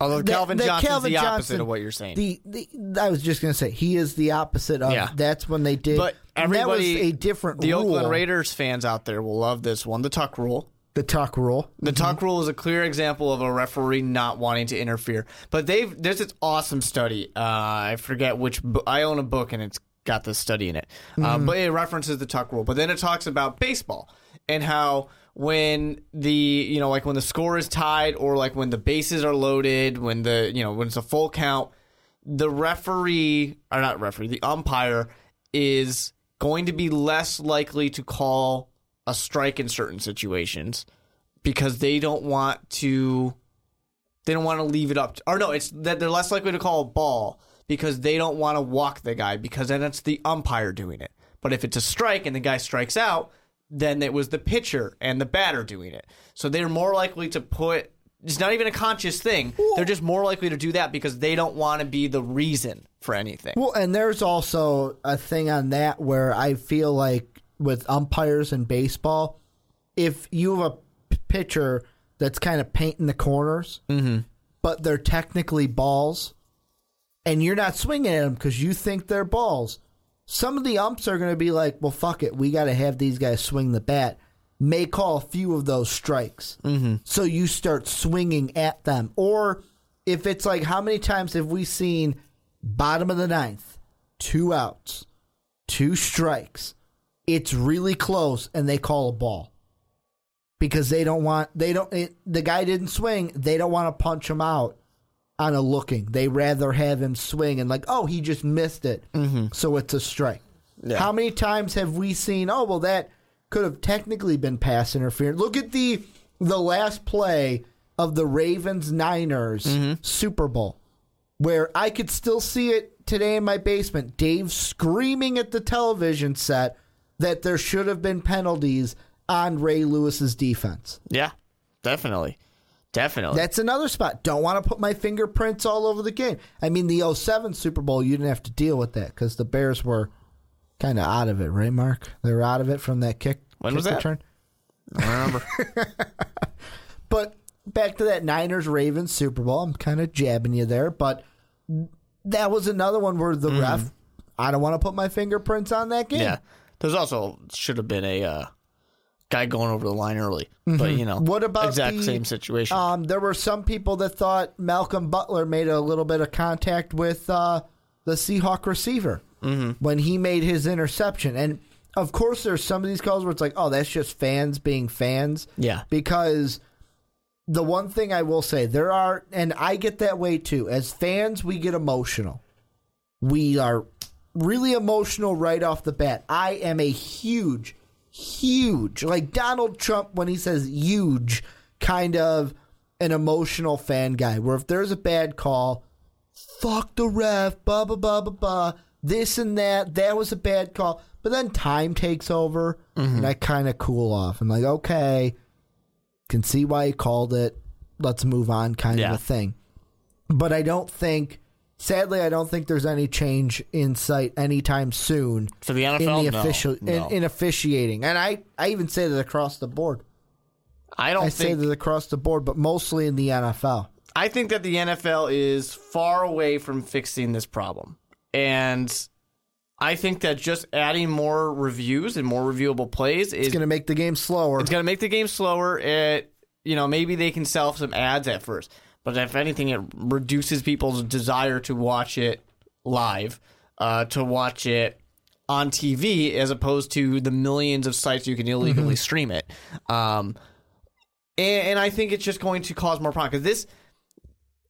Speaker 3: Although Calvin Johnson's
Speaker 2: Calvin
Speaker 3: the opposite
Speaker 2: Johnson-
Speaker 3: of what you're saying.
Speaker 2: The, the I was just gonna say he is the opposite of
Speaker 3: Yeah.
Speaker 2: that's when they did.
Speaker 3: but
Speaker 2: and that was
Speaker 3: everybody,
Speaker 2: a different
Speaker 3: The
Speaker 2: rule.
Speaker 3: Oakland Raiders fans out there will love this one, the tuck rule.
Speaker 2: the tuck rule.
Speaker 3: The tuck rule is a clear example of a referee not wanting to interfere. But they've there's this awesome study. Uh, I forget which. bo- I own a book and it's got this study in it. Uh, but it references the tuck rule. But then it talks about baseball and how when the you know like when the score is tied or like when the bases are loaded, when the you know when it's a full count, the referee or not referee, the umpire is going to be less likely to call a strike in certain situations because they don't want to they don't want to leave it up to, or no it's that they're less likely to call a ball because they don't want to walk the guy because then it's the umpire doing it. But if it's a strike and the guy strikes out then it was the pitcher and the batter doing it. So they're more likely to put it's not even a conscious thing. They're just more likely to do that because they don't want to be the reason for anything.
Speaker 2: Well, and there's also a thing on that where I feel like with umpires in baseball, if you have a pitcher that's kind of painting the corners, mm-hmm. but they're technically balls, and you're not swinging at them because you think they're balls. Some of the umps are going to be like, well, fuck it. We got to have these guys swing the bat. May call a few of those strikes. Mm-hmm. So you start swinging at them. Or if it's like, how many times have we seen bottom of the ninth, two outs, two strikes? It's really close, and they call a ball because they don't want they don't it, the guy didn't swing they don't want to punch him out on a looking they rather have him swing and like oh he just missed it mm-hmm. so it's a strike yeah. how many times have we seen oh well that could have technically been pass interference look at the the last play of the ravens niners mm-hmm. super bowl where i could still see it today in my basement dave screaming at the television set that there should have been penalties on Ray Lewis's defense.
Speaker 3: Yeah, definitely. Definitely.
Speaker 2: That's another spot. Don't want to put my fingerprints all over the game. I mean, the 07 Super Bowl, you didn't have to deal with that because the Bears were kind of out of it, right, Mark? They were out of it from that kick.
Speaker 3: When
Speaker 2: kick
Speaker 3: was that?
Speaker 2: Return.
Speaker 3: I remember.
Speaker 2: but back to that Niners Ravens Super Bowl. I'm kind of jabbing you there, but that was another one where the mm. ref, I don't want to put my fingerprints on that game.
Speaker 3: Yeah. There's also should have been a uh, guy going over the line early. Mm-hmm. But you know,
Speaker 2: what about
Speaker 3: exact
Speaker 2: the,
Speaker 3: same situation?
Speaker 2: Um, there were some people that thought Malcolm Butler made a little bit of contact with uh, the Seahawk receiver mm-hmm. when he made his interception, and of course, there's some of these calls where it's like, oh, that's just fans being fans.
Speaker 3: Yeah,
Speaker 2: because the one thing I will say, there are, and I get that way too. As fans, we get emotional. We are really emotional right off the bat. I am a huge huge, like Donald Trump when he says huge, kind of an emotional fan guy. Where if there's a bad call, fuck the ref, blah blah blah blah blah, this and that. That was a bad call. But then time takes over, mm-hmm. and I kind of cool off. I'm like, okay, can see why he called it. Let's move on, kind yeah. of a thing. But I don't think Sadly, I don't think there's any change in sight anytime soon
Speaker 3: for the NFL.
Speaker 2: In the
Speaker 3: no, no.
Speaker 2: In, in, officiating, and I, I even say that across the board.
Speaker 3: I don't.
Speaker 2: I
Speaker 3: think,
Speaker 2: say that across the board, but mostly in the NFL.
Speaker 3: I think that the NFL is far away from fixing this problem, and I think that just adding more reviews and more reviewable plays is
Speaker 2: going to make the game slower.
Speaker 3: It's going to make the game slower. It, you know, maybe they can sell some ads at first. But if anything, it reduces people's desire to watch it live, uh, to watch it on TV, as opposed to the millions of sites you can illegally mm-hmm. stream it. Um, and, and, I think it's just going to cause more problems this.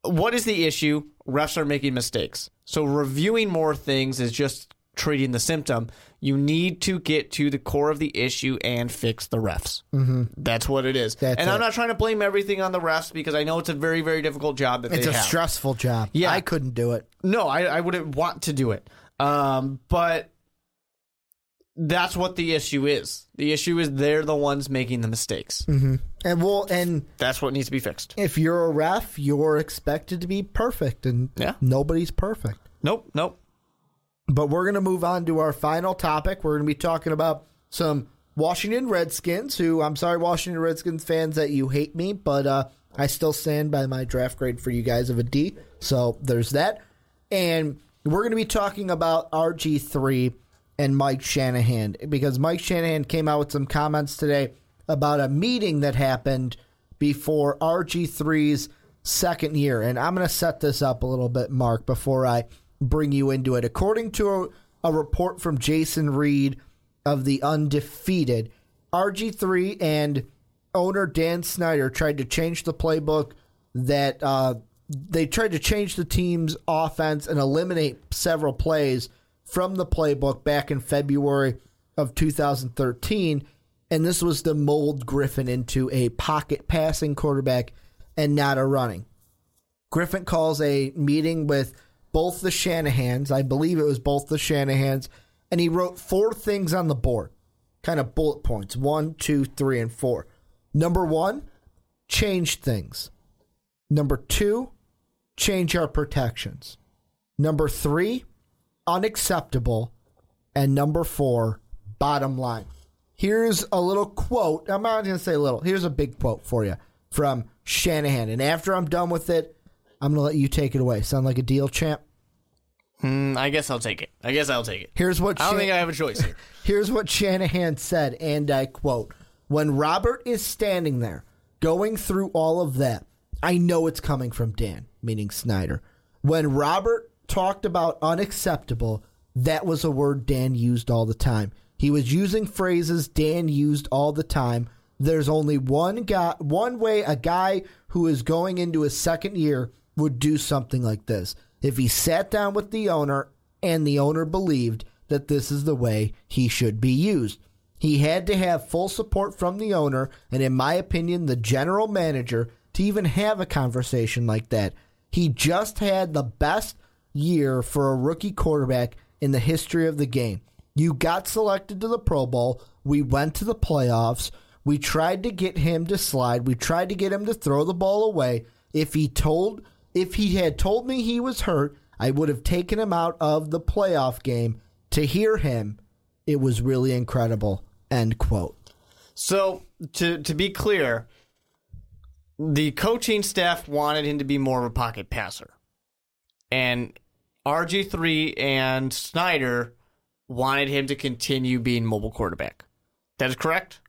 Speaker 3: What is the issue? Refs are making mistakes. So reviewing more things is just treating the symptom. You need to get to the core of the issue and fix the refs. Mm-hmm. That's what it is. That's and it. I'm not trying to blame everything on the refs because I know it's a very, very difficult job that
Speaker 2: it's
Speaker 3: a
Speaker 2: have. stressful job. Yeah, I couldn't do it.
Speaker 3: No, I, I wouldn't want to do it. Um, but that's what the issue is. The issue is they're the ones making the mistakes,
Speaker 2: mm-hmm. and well, and
Speaker 3: that's what needs to be fixed.
Speaker 2: If you're a ref, you're expected to be perfect, and yeah. nobody's perfect.
Speaker 3: Nope, nope.
Speaker 2: But we're going to move on to our final topic. We're going to be talking about some Washington Redskins, who I'm sorry, Washington Redskins fans, that you hate me, but uh, I still stand by my draft grade for you guys of a D. So there's that. And we're going to be talking about RG3 and Mike Shanahan because Mike Shanahan came out with some comments today about a meeting that happened before RG3's second year. And I'm going to set this up a little bit, Mark, before I bring you into it. According to a, a report from Jason Reid of the Undefeated, RG3 and owner Dan Snyder tried to change the playbook that uh, they tried to change the team's offense and eliminate several plays from the playbook back in February of 2013. And this was to mold Griffin into a pocket passing quarterback and not a running. Griffin calls a meeting with both the Shanahans. I believe it was both the Shanahans. And he wrote four things on the board, kind of bullet points one, two, three, and four. Number one, change things. Number two, change our protections. Number three, unacceptable. And number four, bottom line. Here's a little quote. I'm not going to say little. Here's a big quote for you from Shanahan. And after I'm done with it, I'm going to let you take it away. Sound like a deal, champ?
Speaker 3: Mm, I guess I'll take it. I guess I'll take it.
Speaker 2: Here's what
Speaker 3: I don't
Speaker 2: Shan-
Speaker 3: think I have a choice here.
Speaker 2: Here's what Shanahan said, and I quote When Robert is standing there going through all of that, I know it's coming from Dan, meaning Snyder. When Robert talked about unacceptable, that was a word Dan used all the time. He was using phrases Dan used all the time. There's only one guy, one way a guy who is going into his second year would do something like this. If he sat down with the owner and the owner believed that this is the way he should be used. He had to have full support from the owner and, in my opinion, the general manager to even have a conversation like that. He just had the best year for a rookie quarterback in the history of the game. You got selected to the Pro Bowl. We went to the playoffs. We tried to get him to slide. We tried to get him to throw the ball away. If he told if he had told me he was hurt, I would have taken him out of the playoff game. To hear him, it was really incredible. End quote.
Speaker 3: So to to be clear, the coaching staff wanted him to be more of a pocket passer, and RG three and Snyder wanted him to continue being mobile quarterback. That is correct.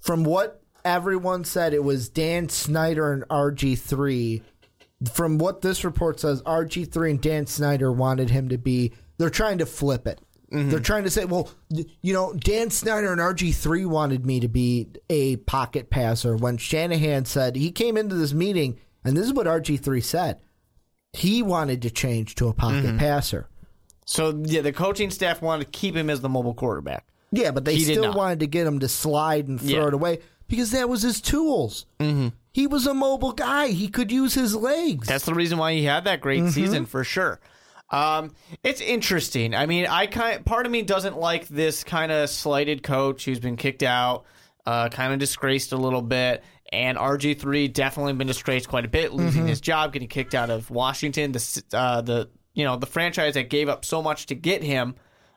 Speaker 2: From what everyone said, it was Dan Snyder and RG3. From what this report says, RG3 and Dan Snyder wanted him to be. They're trying to flip it. They're trying to say, well, you know, Dan Snyder and RG3 wanted me to be a pocket passer. When Shanahan said he came into this meeting, and this is what RG3 said, he wanted to change to a pocket passer.
Speaker 3: So yeah, the coaching staff wanted to keep him as the mobile quarterback.
Speaker 2: Yeah, but they
Speaker 3: He
Speaker 2: still wanted to get him to slide and throw
Speaker 3: Yeah.
Speaker 2: it away because that was his tools. Mm-hmm. He was a mobile guy. He could use his legs.
Speaker 3: That's the reason why he had that great season for sure. Um, it's interesting. I mean, I kind part of me doesn't like this kind of slighted coach who's been kicked out, uh, kind of disgraced a little bit. And RG three definitely been disgraced quite a bit, losing his job, getting kicked out of Washington, the uh, the you know the franchise that gave up so much to get him,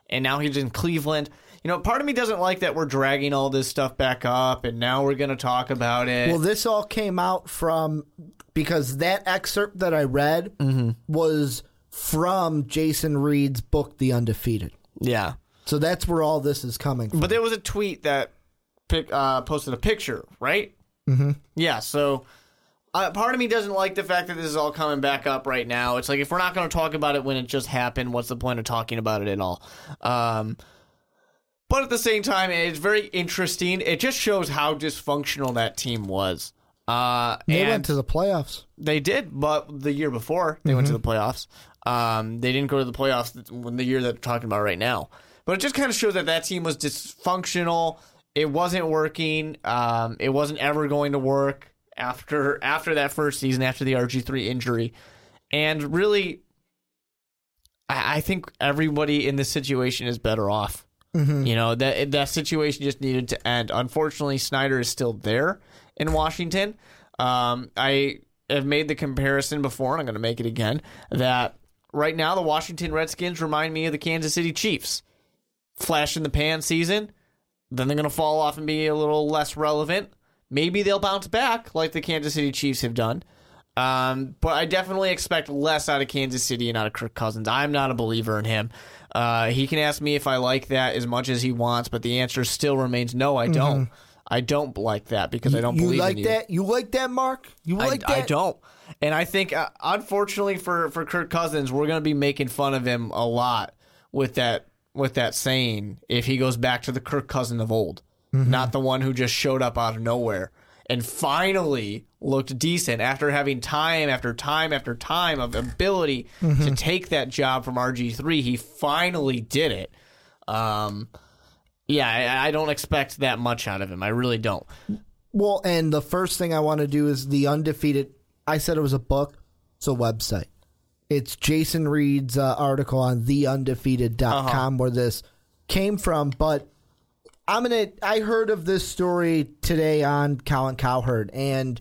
Speaker 3: and now he's in Cleveland. You know, part of me doesn't like that we're dragging all this stuff back up, and now we're going to talk about it.
Speaker 2: well, this all came out from because that excerpt that I read was from Jason Reid's book, The Undefeated.
Speaker 3: yeah.
Speaker 2: So that's where all this is coming from.
Speaker 3: But there was a tweet that pic, uh, posted a picture, right? Mm-hmm. Yeah. So uh, part of me doesn't like the fact that this is all coming back up right now. It's like if we're not going to talk about it when it just happened, what's the point of talking about it at all? Um, but at the same time, it's very interesting. It just shows how dysfunctional that team was. Uh,
Speaker 2: they went to the playoffs.
Speaker 3: they did, but the year before they went to the playoffs. Um, they didn't go to the playoffs when the year that we're talking about right now. But it just kind of shows that that team was dysfunctional. It wasn't working. Um, it wasn't ever going to work after after that first season, after the RG three injury, and really, I, I think everybody in this situation is better off. You know that that situation just needed to end. Unfortunately, Snyder is still there in Washington. Um, I have made the comparison before, and I'm going to make it again. That right now, the Washington Redskins remind me of the Kansas City Chiefs. Flash in the pan season, then they're going to fall off and be a little less relevant. Maybe they'll bounce back like the Kansas City Chiefs have done. Um, but I definitely expect less out of Kansas City and out of Kirk Cousins. I'm not a believer in him. Uh, he can ask me if I like that as much as he wants, but the answer still remains no. I don't. I don't like that because I don't
Speaker 2: You
Speaker 3: believe
Speaker 2: like
Speaker 3: in you.
Speaker 2: that? You like that, Mark? You
Speaker 3: I,
Speaker 2: like that?
Speaker 3: I don't. And I think, uh, unfortunately for for Kirk Cousins, we're going to be making fun of him a lot with that with that saying. If he goes back to the Kirk Cousin of old,
Speaker 2: Mm-hmm.
Speaker 3: not the one who just showed up out of nowhere and finally looked decent after having time after time after time of ability
Speaker 2: Mm-hmm.
Speaker 3: to take that job from RG three. He finally did it. Um, yeah, I, I don't expect that much out of him. I really don't.
Speaker 2: Well, and the first thing I want to do is the undefeated. I said it was a book. It's a website. It's Jason Reid's uh, article on theundefeated.com where this came from. But I'm gonna. I heard of this story today on Colin Cowherd, and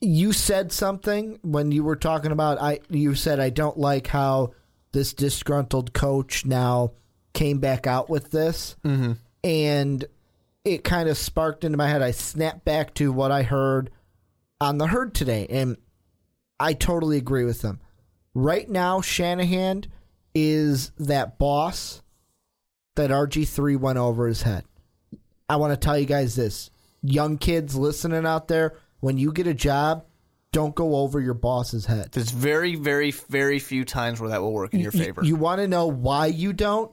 Speaker 2: you said something when you were talking about. I you said I don't like how this disgruntled coach now came back out with this, mm-hmm. and it kind of sparked into my head. I snapped back to what I heard on the herd today, and I totally agree with them. Right now, Shanahan is that boss that RG3 went over his head. I want to tell you guys this young kids listening out there, when you get a job, don't go over your boss's head.
Speaker 3: There's very, very, very few times where that will work in your favor.
Speaker 2: You, want to know why you don't?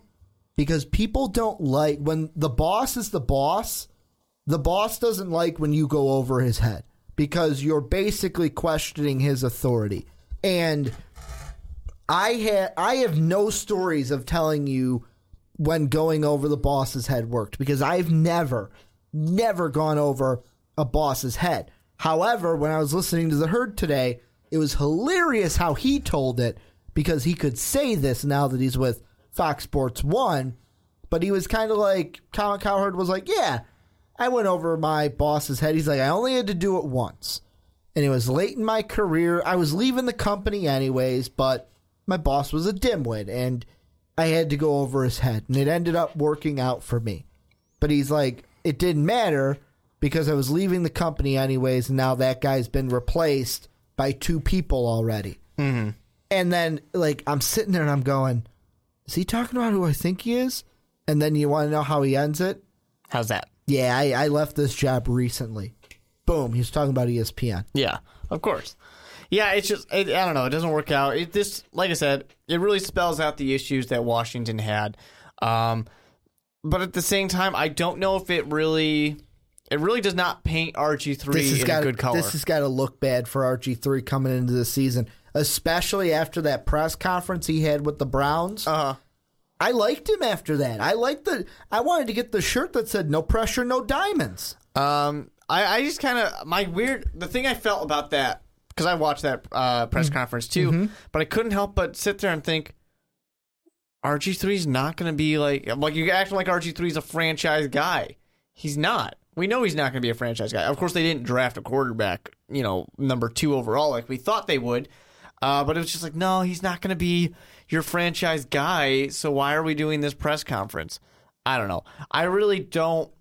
Speaker 2: Because people don't like when the boss is the boss, the boss doesn't like when you go over his head because you're basically questioning his authority. And I had I have no stories of telling you when going over the boss's head worked because I've never never gone over a boss's head. However, when I was listening to the herd today, it was hilarious how he told it because he could say this now that he's with Fox Sports 1, but he was kind of like Colin Cowherd was like, "Yeah, I went over my boss's head." He's like, "I only had to do it once." And it was late in my career. I was leaving the company anyways, but my boss was a dimwit and I had to go over his head, and it ended up working out for me. But he's like, it didn't matter because I was leaving the company anyways, and now that guy's been replaced by two people already. Mm-hmm. And then, like, I'm sitting there and I'm going, is he talking about who I think he is? And then you want to know how he ends it?
Speaker 3: How's that?
Speaker 2: Yeah, I, I left this job recently. Boom, he's talking about ESPN.
Speaker 3: Yeah, of course. Yeah, it's just it, I don't know. It doesn't work out. It this, like I said, it really spells out the issues that Washington had. Um, but at the same time, I don't know if it really, it really does not paint RG three in
Speaker 2: got
Speaker 3: a good color.
Speaker 2: This has got to look bad for RG three coming into the season, especially after that press conference he had with the Browns.
Speaker 3: uh huh.
Speaker 2: I liked him after that. I liked the. I wanted to get the shirt that said "No pressure, no diamonds."
Speaker 3: Um, I, I just kind of my weird the thing I felt about that because I watched that uh, press conference too, but I couldn't help but sit there and think RG 3 is not going to be like like you're acting like RG 3 is a franchise guy. He's not. We know he's not going to be a franchise guy. Of course, they didn't draft a quarterback, you know, number two overall like we thought they would. Uh, but it was just like, no, he's not going to be your franchise guy. So why are we doing this press conference? I don't know. I really don't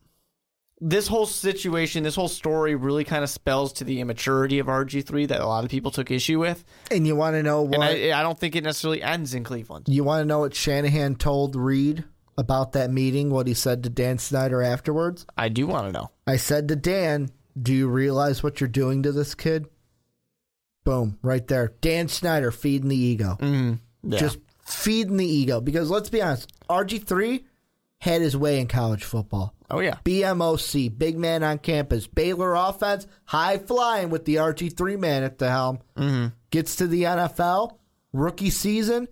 Speaker 3: this whole situation, this whole story really kind of spells to the immaturity of RG3 that a lot of people took issue with.
Speaker 2: And you want to know what?
Speaker 3: And I, I don't think it necessarily ends in Cleveland.
Speaker 2: you want to know what Shanahan told Reid about that meeting? What he said to Dan Snyder afterwards?
Speaker 3: I do want to know.
Speaker 2: I said to Dan, "Do you realize what you're doing to this kid?" Boom, right there. Dan Snyder feeding the ego. Mm-hmm.
Speaker 3: Yeah.
Speaker 2: just feeding the ego. Because let's be honest, RG3 had his way in college football.
Speaker 3: oh, yeah.
Speaker 2: BMOC, big man on campus. Baylor offense, high flying with the RG3 man at the helm. Mm-hmm. Gets to the NFL, rookie season,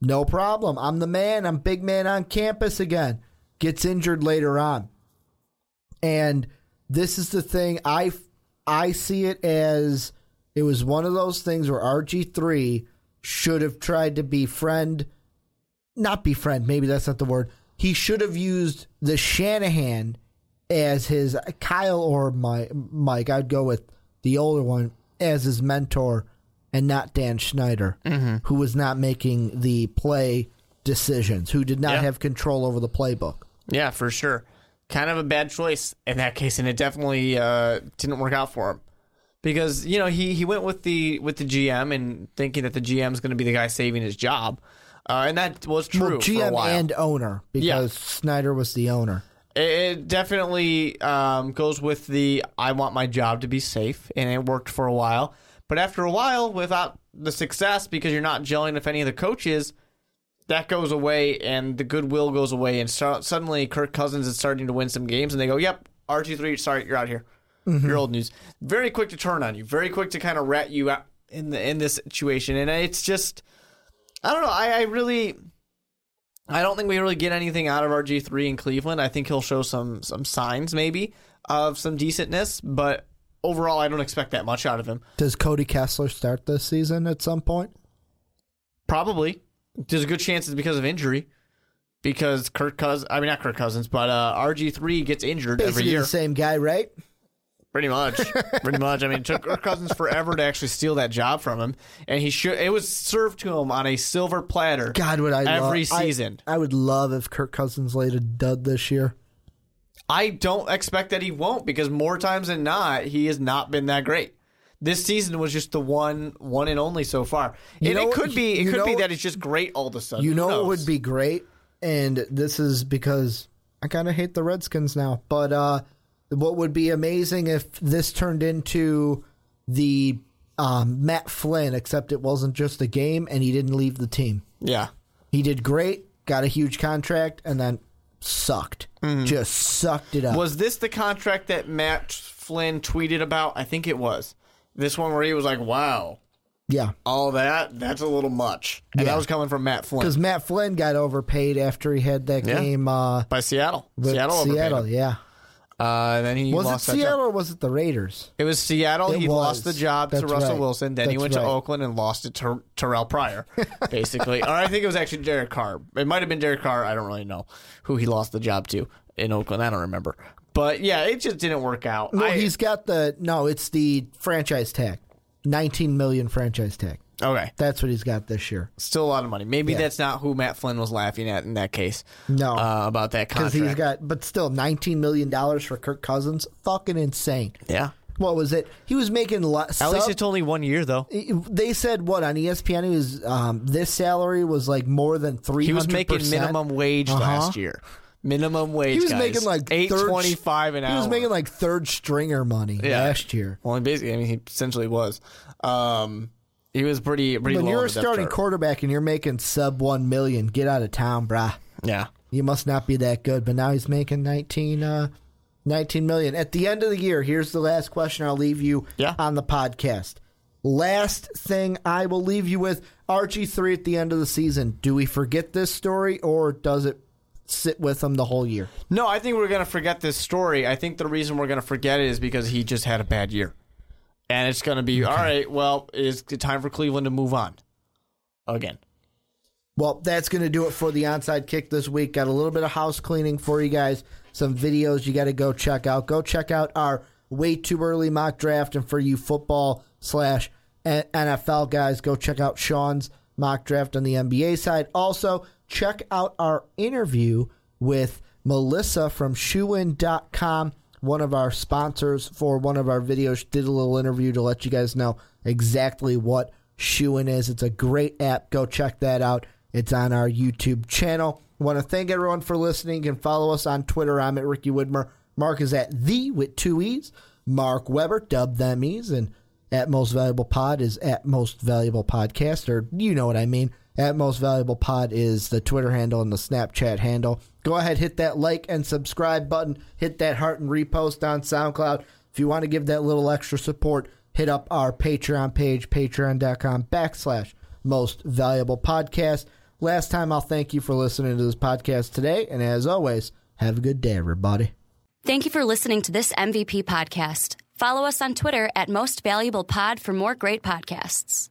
Speaker 2: no problem. I'm the man. I'm big man on campus again. Gets injured later on. And this is the thing I I see it as it was one of those things where RG3 should have tried to befriend not befriend, maybe that's not the word. He should have used the Shanahan as his Kyle or my Mike. I'd go with the older one as his mentor and not Dan Schneider, who was not making the play decisions, who did not
Speaker 3: Yeah.
Speaker 2: have control over the playbook.
Speaker 3: Yeah, for sure. Kind of a bad choice in that case, and it definitely uh, didn't work out for him because you know he he went with the with the GM and thinking that the GM is going to be the guy saving his job, uh, and that was true
Speaker 2: Well,
Speaker 3: for a
Speaker 2: GM and owner because
Speaker 3: Yeah.
Speaker 2: Snyder was the owner.
Speaker 3: It, it definitely um, goes with the I want my job to be safe, and it worked for a while. But after a while, without the success, because you're not gelling with any of the coaches, that goes away, and the goodwill goes away, and so, suddenly Kirk Cousins is starting to win some games, and they go, "Yep, RG three, sorry, you're out here. You're old news." Very quick to turn on you, very quick to kind of rat you out in the in this situation, and it's just, I don't know. I, I really. I don't think we really get anything out of RG three in Cleveland. I think he'll show some some signs maybe of some decentness, but overall, I don't expect that much out of him.
Speaker 2: Does Cody Kessler start this season at some point?
Speaker 3: Probably there's a good chance it's because of injury, because Kirk Cousins. I mean, not Kirk Cousins, but uh, RG three gets injured every
Speaker 2: Basically
Speaker 3: year.
Speaker 2: the same guy, right?
Speaker 3: Pretty much, pretty much. I mean, it took Kirk Cousins forever to actually steal that job from him, and he should. It was served to him on a silver platter.
Speaker 2: God, would I
Speaker 3: every
Speaker 2: love, I-
Speaker 3: season.
Speaker 2: I, would love if Kirk Cousins laid a dud this year.
Speaker 3: I don't expect that he won't because more times than not, he has not been that great. This season was just the one, one and only so far.
Speaker 2: You
Speaker 3: and
Speaker 2: know
Speaker 3: it
Speaker 2: what-
Speaker 3: could be, it could be that it's just great all of a sudden.
Speaker 2: You know it would be great, and this is because I kind of hate the Redskins now. But uh, what would be amazing if this turned into the um, Matt Flynn, except it wasn't just a game, and he didn't leave the team.
Speaker 3: Yeah.
Speaker 2: He did great, got a huge contract, and then sucked. Just sucked it up.
Speaker 3: Was this the contract that Matt Flynn tweeted about? I think it was. This one where he was like, wow,
Speaker 2: yeah.
Speaker 3: all that, that's a little much. And
Speaker 2: Yeah.
Speaker 3: that was coming from Matt Flynn.
Speaker 2: Because Matt Flynn got overpaid after he had that
Speaker 3: Yeah.
Speaker 2: game uh,
Speaker 3: By Seattle. Seattle
Speaker 2: Seattle. Yeah.
Speaker 3: Uh, and then he
Speaker 2: Was it
Speaker 3: lost job.
Speaker 2: Seattle or was it the Raiders?
Speaker 3: It was Seattle.
Speaker 2: It
Speaker 3: he lost the job to Russell
Speaker 2: right.
Speaker 3: Wilson. Then he
Speaker 2: That's
Speaker 3: went to. Oakland and lost it to Terrell Pryor, basically. or I think it was actually Derek Carr. It might have been Derek Carr. I don't really know who he lost the job to in Oakland. I don't remember. But yeah, it just didn't work out.
Speaker 2: No,
Speaker 3: I-
Speaker 2: he's got the no. It's the franchise tag, nineteen million franchise tag.
Speaker 3: Okay.
Speaker 2: That's what he's got this year.
Speaker 3: Still a lot of money. Maybe
Speaker 2: Yeah.
Speaker 3: that's not who Matt Flynn was laughing at in that case.
Speaker 2: No.
Speaker 3: uh, about that
Speaker 2: Because
Speaker 3: contract.
Speaker 2: he's got, but still, nineteen million dollars for Kirk Cousins. Fucking insane.
Speaker 3: yeah.
Speaker 2: What was it? He was making. Lo-
Speaker 3: At
Speaker 2: sub-
Speaker 3: least it's only one year though.
Speaker 2: they said what on ESPN? He was um, this salary was like more than three.
Speaker 3: He was making minimum wage
Speaker 2: Uh-huh.
Speaker 3: last year. Minimum wage.
Speaker 2: He was
Speaker 3: guys.
Speaker 2: making like
Speaker 3: eight
Speaker 2: third-
Speaker 3: twenty five an hour.
Speaker 2: He was making like third stringer money
Speaker 3: Yeah.
Speaker 2: last year.
Speaker 3: Well, basically, I mean, he essentially was. Um, he was pretty pretty.
Speaker 2: When
Speaker 3: low
Speaker 2: you're
Speaker 3: on
Speaker 2: a
Speaker 3: depth
Speaker 2: starting
Speaker 3: chart.
Speaker 2: quarterback and you're making sub one million, get out of town, brah.
Speaker 3: yeah.
Speaker 2: You must not be that good. But now he's making 19, uh, 19 million. At the end of the year, here's the last question I'll leave you
Speaker 3: Yeah.
Speaker 2: on the podcast. Last thing I will leave you with RG3 at the end of the season. Do we forget this story or does it sit with him the whole year?
Speaker 3: No, I think we're gonna forget this story. I think the reason we're gonna forget it is because he just had a bad year, and it's gonna be all right. Well, it's time for Cleveland to move on again.
Speaker 2: Well, that's going to do it for the onside kick this week. Got a little bit of house cleaning for you guys. Some videos you got to go check out. Go check out our way too early mock draft, and for you football slash NFL guys, go check out Sean's mock draft on the NBA side. Also, check out our interview with Melissa from Shoein.com, one of our sponsors for one of our videos. Did a little interview to let you guys know exactly what Shoein is. It's a great app. Go check that out. It's on our YouTube channel. want to thank everyone for listening. You can follow us on Twitter. I'm at Ricky Widmer. Mark is at the with two E's. Mark Weber, dub them E's. And at Most Valuable Pod is at Most Valuable Podcast, or you know what I mean. At Most Valuable Pod is the Twitter handle and the Snapchat handle. Go ahead, hit that like and subscribe button. Hit that heart and repost on SoundCloud. If you want to give that little extra support, hit up our Patreon page, patreon.com backslash Most Valuable Podcast. Last time, I'll thank you for listening to this podcast today. And as always, have a good day, everybody.
Speaker 1: Thank you for listening to this MVP podcast. Follow us on Twitter at Most Valuable Pod for more great podcasts.